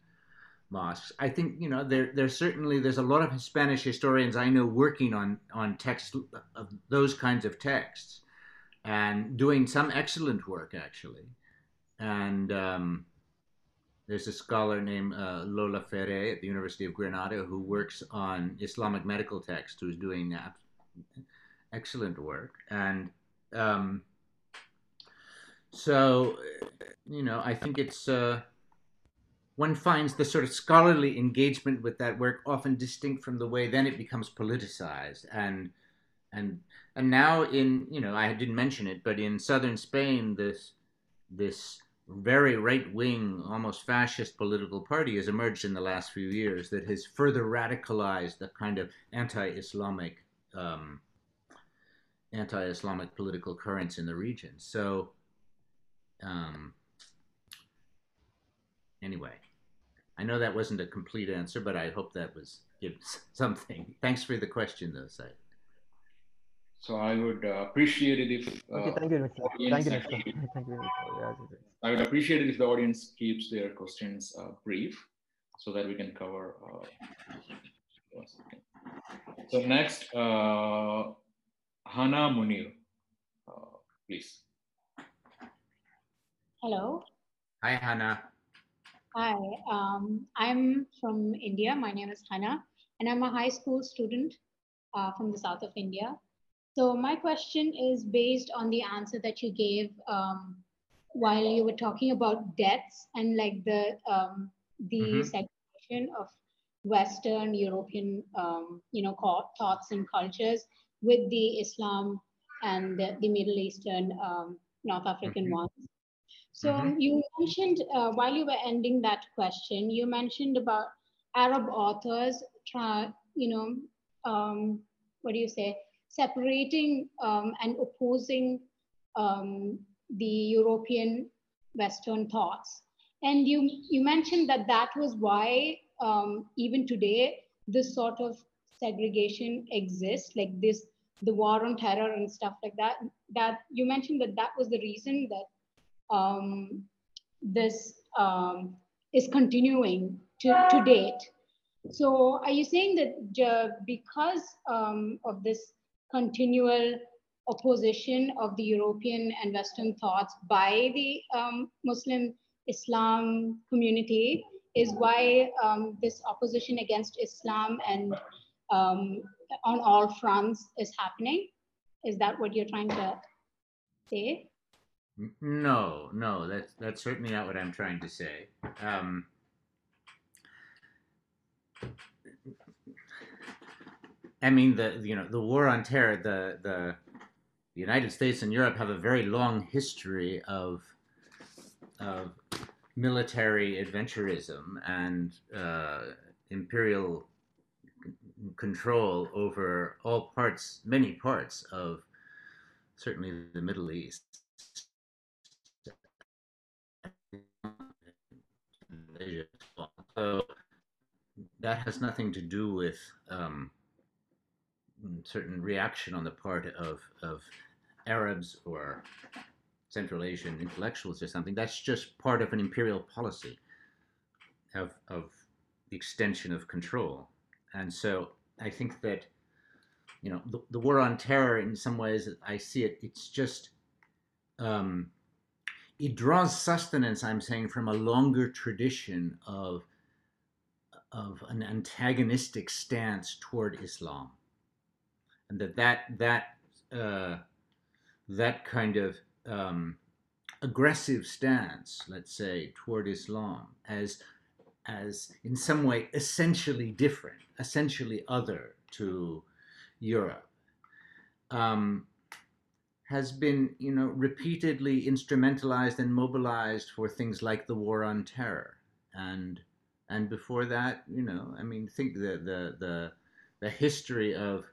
mosques. I think you know there there's certainly there's a lot of Spanish historians I know working on on text of those kinds of texts and doing some excellent work actually. And um, there's a scholar named uh, Lola Ferre at the University of Granada who works on Islamic medical text, who's doing excellent work. And um, so, you know, I think it's uh, one finds the sort of scholarly engagement with that work often distinct from the way then it becomes politicized and and and now in you know I didn't mention it, but in southern Spain, this this very right wing, almost fascist political party has emerged in the last few years that has further radicalized the kind of anti-Islamic um, anti-Islamic political currents in the region. So. Um, anyway, I know that wasn't a complete answer, but I hope that was something. Thanks for the question, though, Said. So I would uh, appreciate it if. Uh, okay, thank you, Mr. Thank you, Mr. Thank you. I would appreciate it if the audience keeps their questions uh, brief, so that we can cover. Uh, so next, uh, Hana Munir, uh, please. Hello. Hi, Hannah. Hi, um, I'm from India. My name is Hannah, and I'm a high school student uh, from the south of India. So my question is based on the answer that you gave um, while you were talking about deaths and like the um, the mm-hmm. segregation of Western European, um, you know, thoughts and cultures with the Islam and the, the Middle Eastern, um, North African mm-hmm. ones. So mm-hmm. you mentioned uh, while you were ending that question, you mentioned about Arab authors, try, you know, um, what do you say, separating um, and opposing um, the European Western thoughts. And you you mentioned that that was why um, even today this sort of segregation exists, like this the war on terror and stuff like that. That you mentioned that that was the reason that um, this um, is continuing to, to date. So are you saying that because um, of this continual opposition of the European and Western thoughts by the um, Muslim Islam community is why um, this opposition against Islam and um, on all fronts is happening? Is that what you're trying to say? No, no, that's that's certainly not what I'm trying to say. Um, I mean, the you know the war on terror, the the the United States and Europe have a very long history of of military adventurism and uh, imperial control over all parts, many parts of certainly the Middle East. Asia. So that has nothing to do with um, certain reaction on the part of, of Arabs or Central Asian intellectuals or something. That's just part of an imperial policy of, of extension of control. And so I think that, you know, the, the war on terror, in some ways, I see it, it's just um, it draws sustenance, I'm saying, from a longer tradition of, of an antagonistic stance toward Islam. And that that, that, uh, that kind of um, aggressive stance, let's say, toward Islam as, as in some way essentially different, essentially other to Europe, um, has been, you know, repeatedly instrumentalized and mobilized for things like the war on terror, and and before that, you know, I mean, think the the the the history of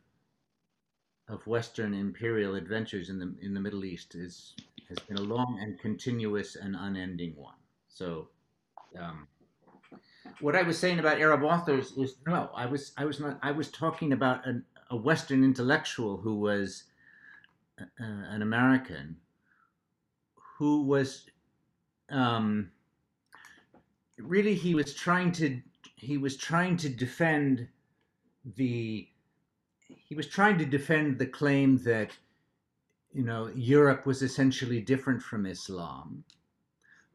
of Western imperial adventures in the in the Middle East is has been a long and continuous and unending one. So, um, what I was saying about Arab authors is no, I was I was not I was talking about an, a Western intellectual who was uh, an American who was um, really he was trying to he was trying to defend the he was trying to defend the claim that you know Europe was essentially different from Islam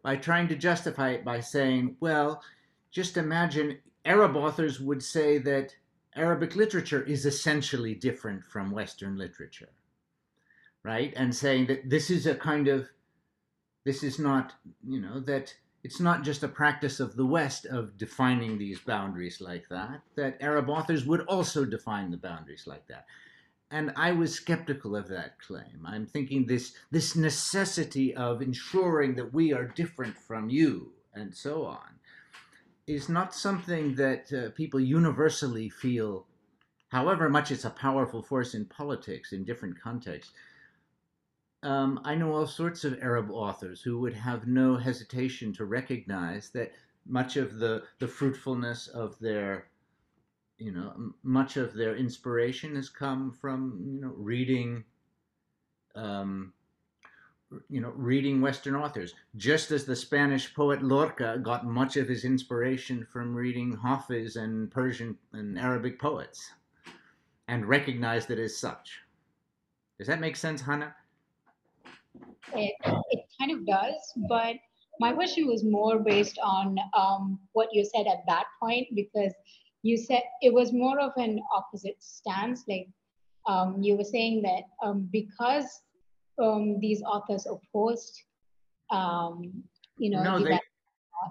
by trying to justify it by saying, well, just imagine Arab authors would say that Arabic literature is essentially different from Western literature, right? And saying that this is a kind of, this is not, you know, that it's not just a practice of the West of defining these boundaries like that, that Arab authors would also define the boundaries like that. And I was skeptical of that claim. I'm thinking this, this necessity of ensuring that we are different from you and so on is not something that uh, people universally feel, however much it's a powerful force in politics in different contexts. Um, I know all sorts of Arab authors who would have no hesitation to recognize that much of the, the fruitfulness of their, you know, much of their inspiration has come from, you know, reading, um, you know, reading Western authors, just as the Spanish poet Lorca got much of his inspiration from reading Hafiz and Persian and Arabic poets, and recognized it as such. Does that make sense, Hannah? It, it kind of does, but my question was more based on um, what you said at that point, because you said it was more of an opposite stance. Like um, you were saying that um, because um, these authors opposed, um, you know, No, they,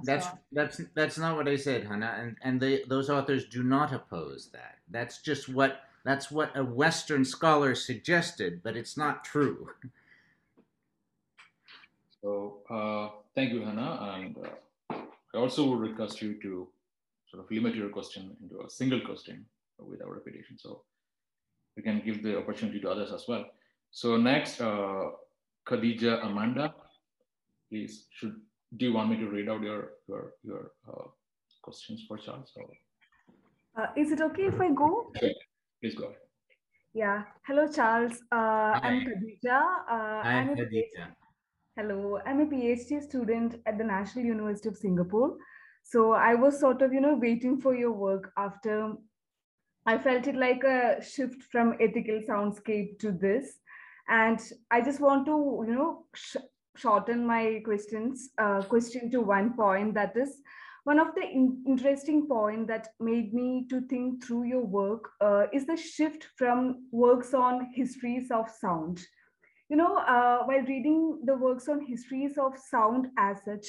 that's that's that's not what I said, Hannah. And and they those authors do not oppose that. That's just what that's what a Western scholar suggested, but it's not true. So uh, thank you, Hannah. And uh, I also would request you to sort of limit your question into a single question without repetition. So we can give the opportunity to others as well. So next, uh, Khadija Amanda, please. Should do you want me to read out your your your uh, questions for Charles? Or Uh, is it okay if I go? please go ahead. Yeah. Hello, Charles. Uh, I'm Hi. Khadija. Uh, I'm a Khadija. Hello, I'm a PhD student at the National University of Singapore. So I was sort of, you know, waiting for your work after I felt it like a shift from ethical soundscape to this. And I just want to, you know, sh- shorten my questions, uh, question to one point that is one of the in- interesting point that made me to think through your work uh, is the shift from works on histories of sound you know, uh, while reading the works on histories of sound as such,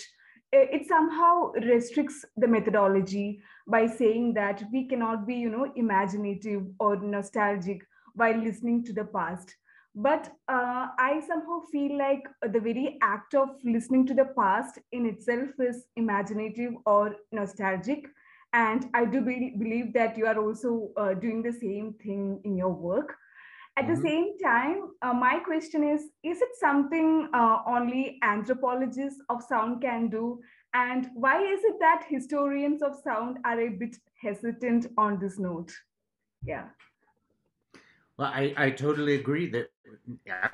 it somehow restricts the methodology by saying that we cannot be, you know, imaginative or nostalgic while listening to the past. But uh, I somehow feel like the very act of listening to the past in itself is imaginative or nostalgic. And I do be- believe that you are also uh, doing the same thing in your work. At the Mhm. same time, uh, my question is Is it something uh, only anthropologists of sound can do? And why is it that historians of sound are a bit hesitant on this note? Yeah. Well, I, I totally agree that yeah.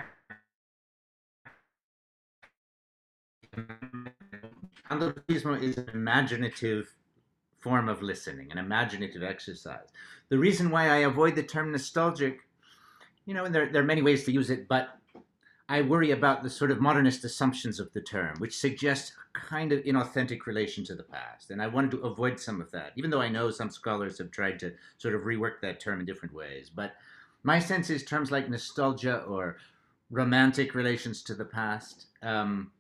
Anthropism is an imaginative form of listening, an imaginative exercise. The reason why I avoid the term nostalgic, you know, and there, there are many ways to use it, but I worry about the sort of modernist assumptions of the term, which suggests a kind of inauthentic relation to the past. And I wanted to avoid some of that, even though I know some scholars have tried to sort of rework that term in different ways. But my sense is terms like nostalgia or romantic relations to the past, um,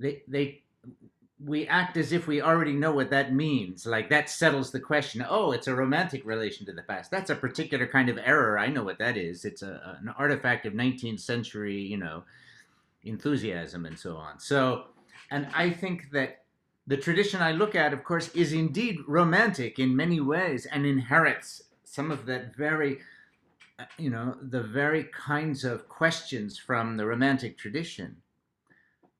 they, they, we act as if we already know what that means. Like that settles the question. Oh, it's a romantic relation to the past. That's a particular kind of error. I know what that is. It's a, an artifact of 19th century, you know, enthusiasm and so on. So, and I think that the tradition I look at, of course, is indeed romantic in many ways and inherits some of that very, uh, you know, the very kinds of questions from the romantic tradition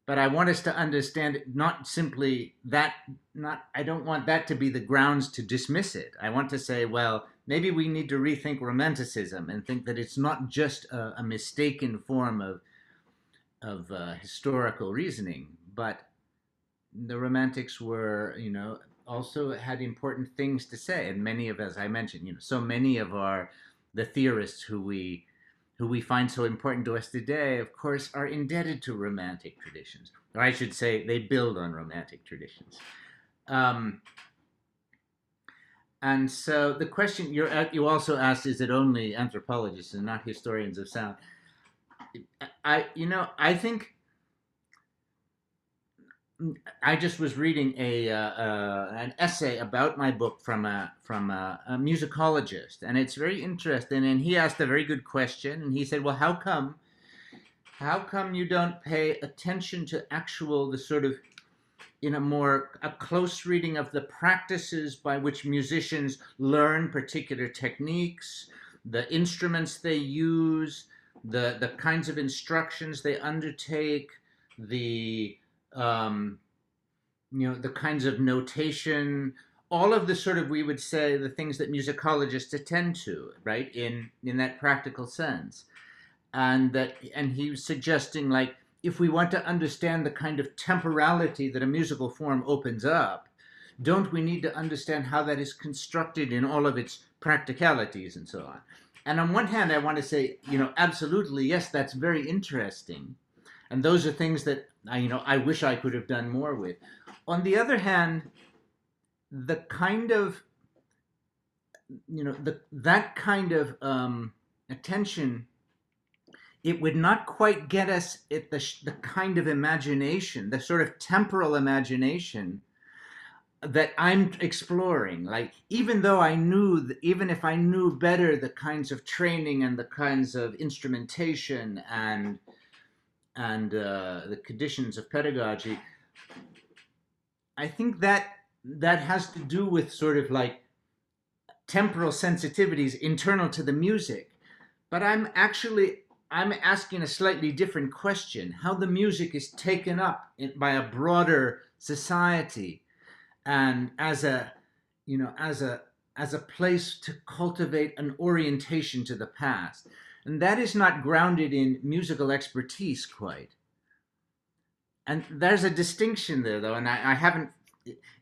but I want us to understand not simply that not I don't want that to be the grounds to dismiss it. I want to say, well, maybe we need to rethink romanticism and think that it's not just a, a mistaken form of of uh, historical reasoning, but the Romantics were, you know, also had important things to say, and many of, as I mentioned, you know, so many of our the theorists who we who we find so important to us today, of course, are indebted to Romantic traditions, or I should say, they build on Romantic traditions. Um, and so the question you you also asked is it only anthropologists and not historians of sound? I you know I think I just was reading a uh, uh, an essay about my book from a from a, a, musicologist, and it's very interesting. And he asked a very good question, and he said, "Well, how come, how come you don't pay attention to actual the sort of in a more a close reading of the practices by which musicians learn particular techniques, the instruments they use, the the kinds of instructions they undertake, the um, you know, the kinds of notation, all of the sort of we would say the things that musicologists attend to, right, in in that practical sense, and that and he was suggesting like if we want to understand the kind of temporality that a musical form opens up, don't we need to understand how that is constructed in all of its practicalities and so on? And on one hand, I want to say, you know, absolutely, yes, that's very interesting. And those are things that I, you know, I wish I could have done more with. On the other hand, the kind of, you know, the that kind of um, attention, it would not quite get us at the the kind of imagination, the sort of temporal imagination that I'm exploring. Like, even though I knew, even if I knew better the kinds of training and the kinds of instrumentation and and uh, the conditions of pedagogy, I think that that has to do with sort of like temporal sensitivities internal to the music. But I'm actually I'm asking a slightly different question: how the music is taken up in, by a broader society, and as a you know as a as a place to cultivate an orientation to the past. And that is not grounded in musical expertise quite. And there's a distinction there, though, and I, I haven't,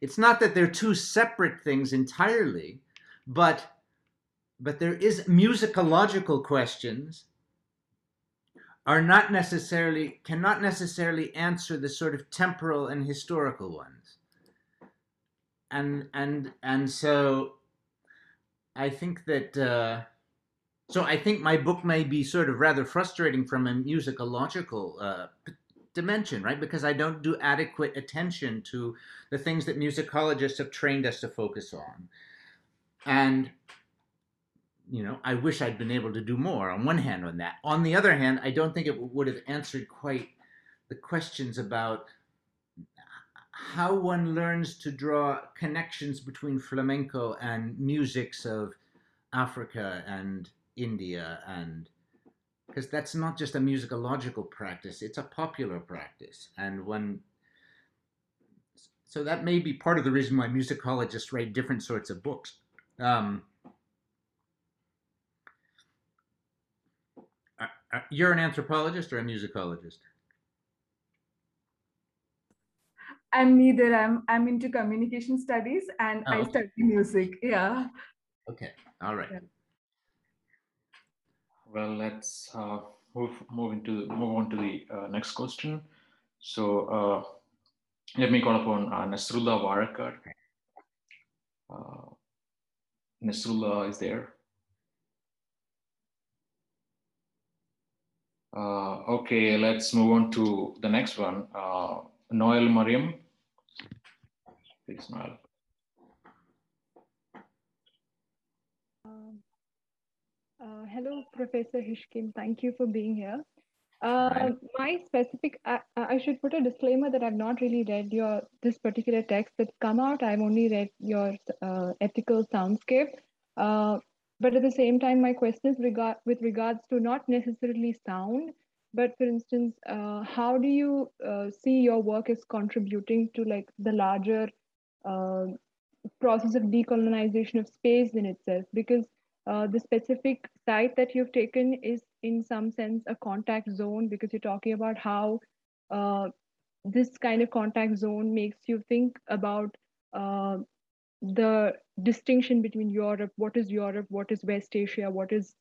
it's not that they're two separate things entirely, but but there is musicological questions are not necessarily cannot necessarily answer the sort of temporal and historical ones and and and so i think that uh, so I think my book may be sort of rather frustrating from a musicological uh, dimension, right? Because I don't do adequate attention to the things that musicologists have trained us to focus on. And, you know, I wish I'd been able to do more on one hand on that. On the other hand, I don't think it would have answered quite the questions about how one learns to draw connections between flamenco and musics of Africa and India and because that's not just a musicological practice, it's a popular practice. And when so that may be part of the reason why musicologists write different sorts of books. Um, you're an anthropologist or a musicologist? I'm neither. I'm I'm into communication studies and Oh, I study music. Yeah. Okay, all right. Yeah. Well, let's uh, move move into move on to the uh, next question. So uh, let me call upon uh, Nasrullah Warakar. Uh, Nasrullah is there. Uh, okay, let's move on to the next one. Uh, Noel Mariam. Please, Noel. Uh, hello, Professor Hirschkind. Thank you for being here. Uh, my specific, I, I should put a disclaimer that I've not really read your this particular text that's come out. I've only read your uh, ethical soundscape. Uh, but at the same time, my question is regard with regards to not necessarily sound, but for instance, uh, how do you uh, see your work as contributing to like the larger uh, process of decolonization of space in itself? Because uh, the specific site that you've taken is in some sense a contact zone because you're talking about how uh, this kind of contact zone makes you think about uh, the distinction between Europe, what is Europe, what is West Asia, what is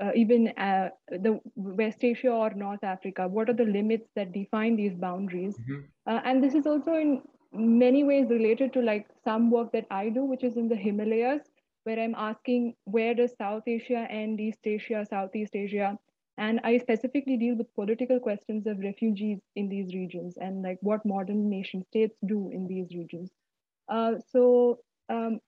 uh, even uh, the West Asia or North Africa, what are the limits that define these boundaries? Mhm. Uh, and this is also in many ways related to like some work that I do, which is in the Himalayas, where I'm asking where does South Asia and East Asia, Southeast Asia, and I specifically deal with political questions of refugees in these regions and like what modern nation states do in these regions. Uh, so um,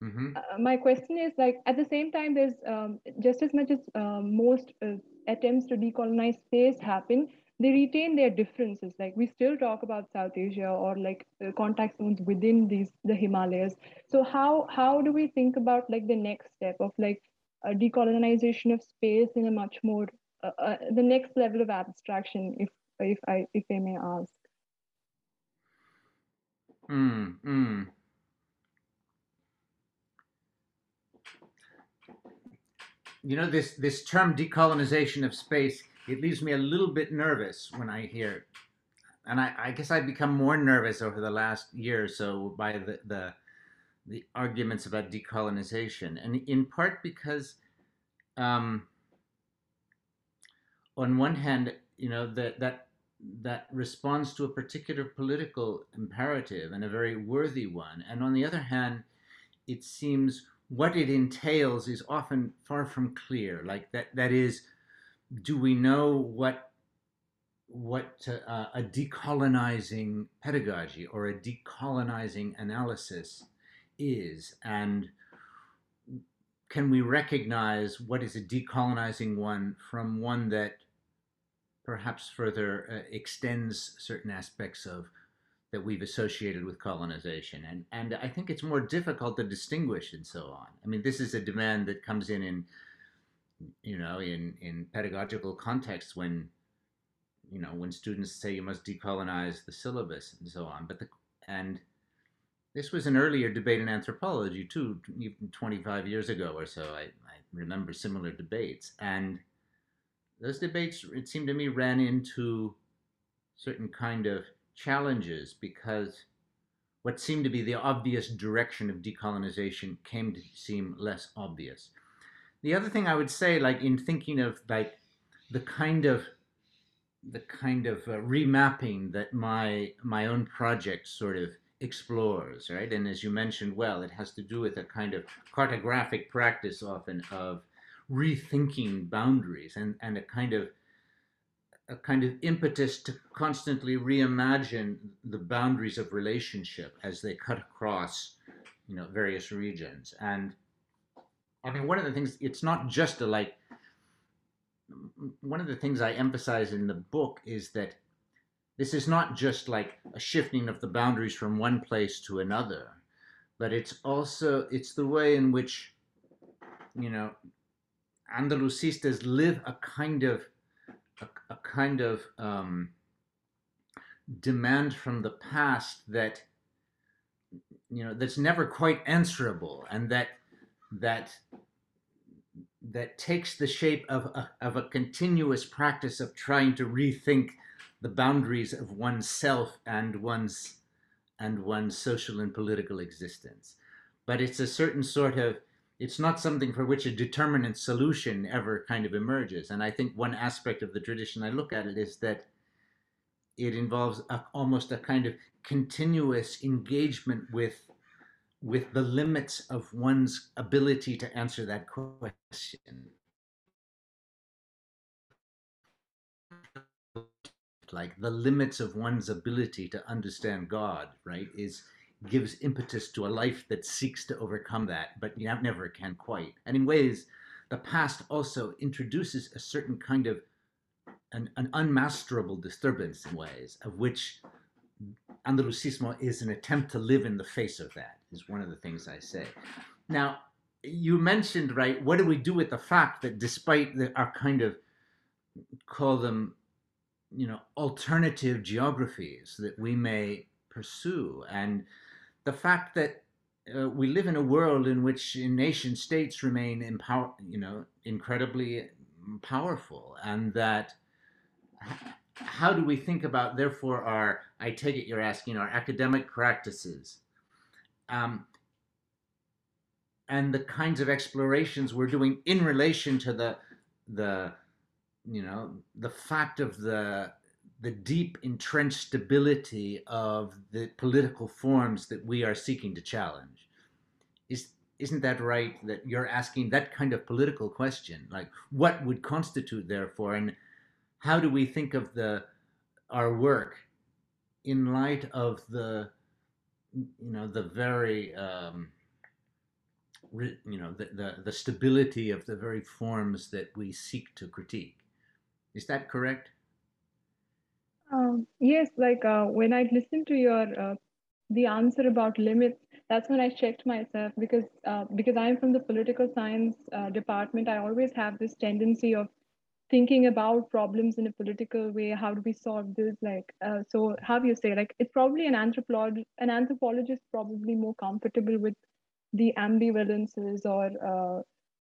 Mhm. uh, my question is like at the same time there's um, just as much as um, most uh, attempts to decolonize space happen they retain their differences like we still talk about south asia or like contact zones within these the himalayas so how how do we think about like the next step of like a decolonization of space in a much more uh, uh, the next level of abstraction if if i if i may ask Mm, mm. You know this this term decolonization of space. It leaves me a little bit nervous when I hear, it. and I, I guess I've become more nervous over the last year or so by the the, the arguments about decolonization, and in part because, um, on one hand, you know that that that responds to a particular political imperative and a very worthy one. And on the other hand, it seems what it entails is often far from clear. Like that, that is, do we know what what uh, a decolonizing pedagogy or a decolonizing analysis is, and can we recognize what is a decolonizing one from one that perhaps further uh, extends certain aspects of that we've associated with colonization and and I think it's more difficult to distinguish and so on. I mean this is a demand that comes in in you know in in pedagogical contexts when you know when students say you must decolonize the syllabus and so on but the and this was an earlier debate in anthropology too even 25 years ago or so I, I remember similar debates and those debates, it seemed to me, ran into certain kind of challenges because what seemed to be the obvious direction of decolonization came to seem less obvious. The other thing I would say, like in thinking of like the kind of the kind of uh, remapping that my my own project sort of explores, right? And as you mentioned, well, it has to do with a kind of cartographic practice often of rethinking boundaries and, and a kind of a kind of impetus to constantly reimagine the boundaries of relationship as they cut across you know various regions and i mean one of the things it's not just a like one of the things i emphasize in the book is that this is not just like a shifting of the boundaries from one place to another but it's also it's the way in which you know Andalusistas live a kind of a, a kind of um, demand from the past that you know that's never quite answerable, and that that that takes the shape of a, of a continuous practice of trying to rethink the boundaries of oneself and one's and one's social and political existence. But it's a certain sort of it's not something for which a determinate solution ever kind of emerges. And I think one aspect of the tradition I look at it is that it involves a, almost a kind of continuous engagement with with the limits of one's ability to answer that question. Like the limits of one's ability to understand God, right, is gives impetus to a life that seeks to overcome that, but you never can quite. And in ways, the past also introduces a certain kind of an, an unmasterable disturbance in ways, of which Andalusismo is an attempt to live in the face of that, is one of the things I say. Now, you mentioned, right, what do we do with the fact that despite the, our kind of call them, you know, alternative geographies that we may pursue, and the fact that uh, we live in a world in which nation states remain empower, you know, incredibly powerful, and that how do we think about, therefore, our, I take it you're asking, our academic practices um, and the kinds of explorations we're doing in relation to the, the, you know, the fact of the, the deep entrenched stability of the political forms that we are seeking to challenge. Is, isn't that right that you're asking that kind of political question like what would constitute therefore and how do we think of the our work in light of the you know the very um, you know the, the the stability of the very forms that we seek to critique? Is that correct? Um, yes like uh, when i listened to your uh, the answer about limits that's when i checked myself because uh, because i'm from the political science uh, department. I always have this tendency of thinking about problems in a political way how do we solve this? Like uh, so how do you say like it's probably an anthropologist an anthropologist probably more comfortable with the ambivalences or uh,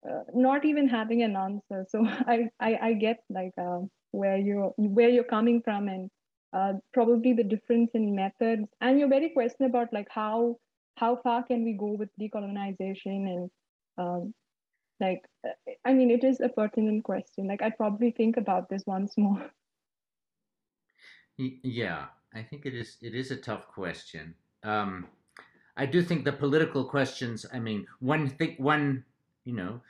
uh, not even having an answer. So i i, I get like uh, where you're where you're coming from and uh, probably the difference in methods. And your very question about like how how far can we go with decolonization and um, like i mean it is a pertinent question. Like i'd probably think about this once more. Yeah i think it is it is a tough question. Um i do think the political questions i mean one thing one you know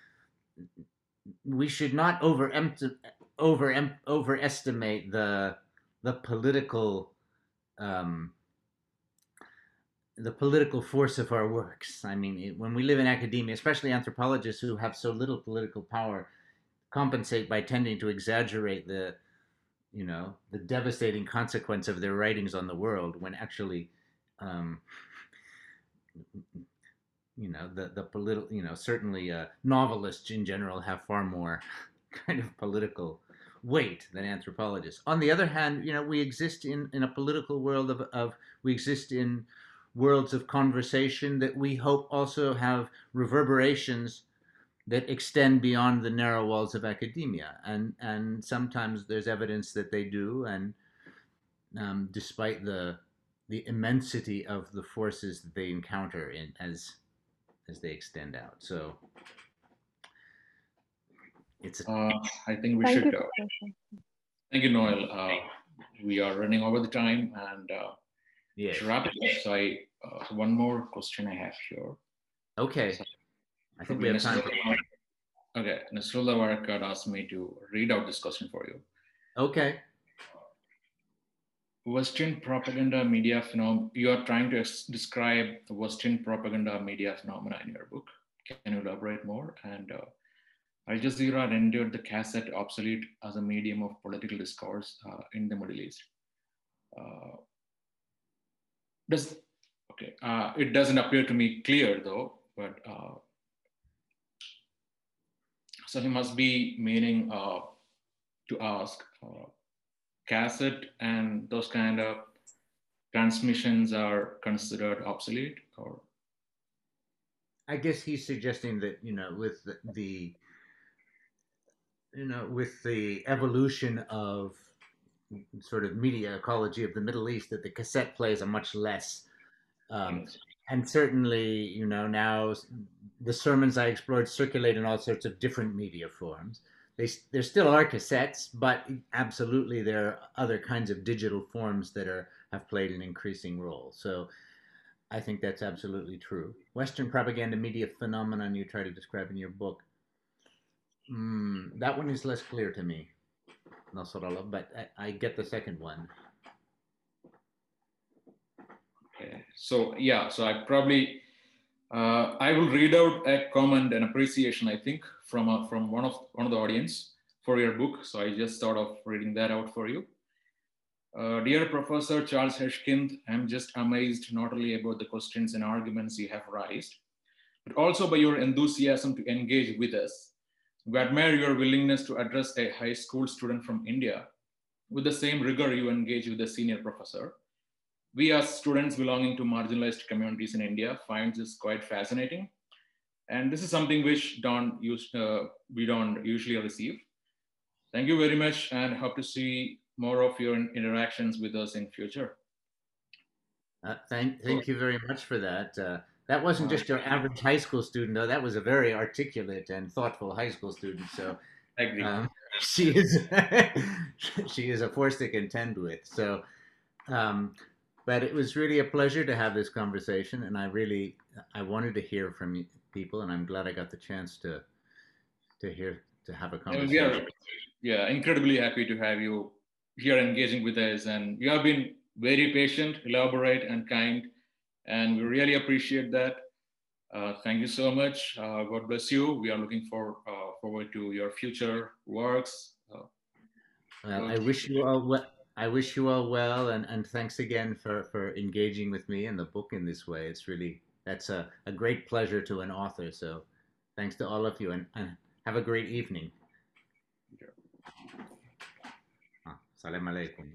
we should not over over overestimate the the political um, the political force of our works. I mean, it, when we live in academia, especially anthropologists who have so little political power, compensate by tending to exaggerate the, you know, the devastating consequence of their writings on the world when actually, um, you know, the the political, you know, certainly uh, novelists in general have far more kind of political weight than anthropologists. On the other hand, you know, we exist in, in a political world of, of we exist in worlds of conversation that we hope also have reverberations that extend beyond the narrow walls of academia. And and sometimes there's evidence that they do. And um, despite the the immensity of the forces that they encounter in as as they extend out. So it's. A- uh, I think we Thank should. you, Uh, thank you, Noel. Uh, we are running over the time and uh, yeah. wrap it. So I uh, one more question I have here. Okay. I think we have time. For- Okay, Nasrullah Warakat asked me to read out this question for you. okay. Western propaganda media phenom. You are trying to ex- describe Western propaganda media phenomena in your book. Can you elaborate more? And uh, Al Jazeera rendered the cassette obsolete as a medium of political discourse uh, in the Middle East. Uh, does okay? Uh, it doesn't appear to me clear though, but uh, so he must be meaning uh, to ask uh, cassette and those kind of transmissions are considered obsolete or I guess he's suggesting that you know with the, the you know with the evolution of sort of media ecology of the Middle East that the cassette plays a much less um, and certainly you know now the sermons I explored circulate in all sorts of different media forms. They there still are cassettes, but absolutely there are other kinds of digital forms that are have played an increasing role. So I think that's absolutely true. Western propaganda media phenomenon you try to describe in your book. Mm, that one is less clear to me, Nasrallah, but I, I get the second one. Okay. So yeah, so I probably uh, I will read out a comment and appreciation I think from a, from one of one of the audience for your book. So I just thought of reading that out for you. Uh, dear Professor Charles Hirschkind, I'm just amazed not only about the questions and arguments you have raised, but also by your enthusiasm to engage with us. We admire your willingness to address a high school student from India with the same rigor you engage with a senior professor we as students belonging to marginalized communities in India find this quite fascinating. And this is something which don't use, uh, we don't usually receive. Thank you very much and hope to see more of your interactions with us in future. Uh, thank, thank you very much for that. Uh, that wasn't just your average high school student, though. That was a very articulate and thoughtful high school student. So um, she is she is a force to contend with. So, um, but it was really a pleasure to have this conversation, and I really I wanted to hear from you people, and I'm glad I got the chance to to hear to have a And conversation. we are, yeah, incredibly happy to have you here engaging with us. And you have been very patient, elaborate, and kind. And we really appreciate that. Uh, thank you so much. Uh, God bless you. We are looking for, uh, forward to your future works. Uh, Well, I wish you all well. I wish you all well, and, and thanks again for, for engaging with me and the book in this way. It's really that's a, a great pleasure to an author. So, thanks to all of you, and, and have a great evening. Ah, Salam alaikum.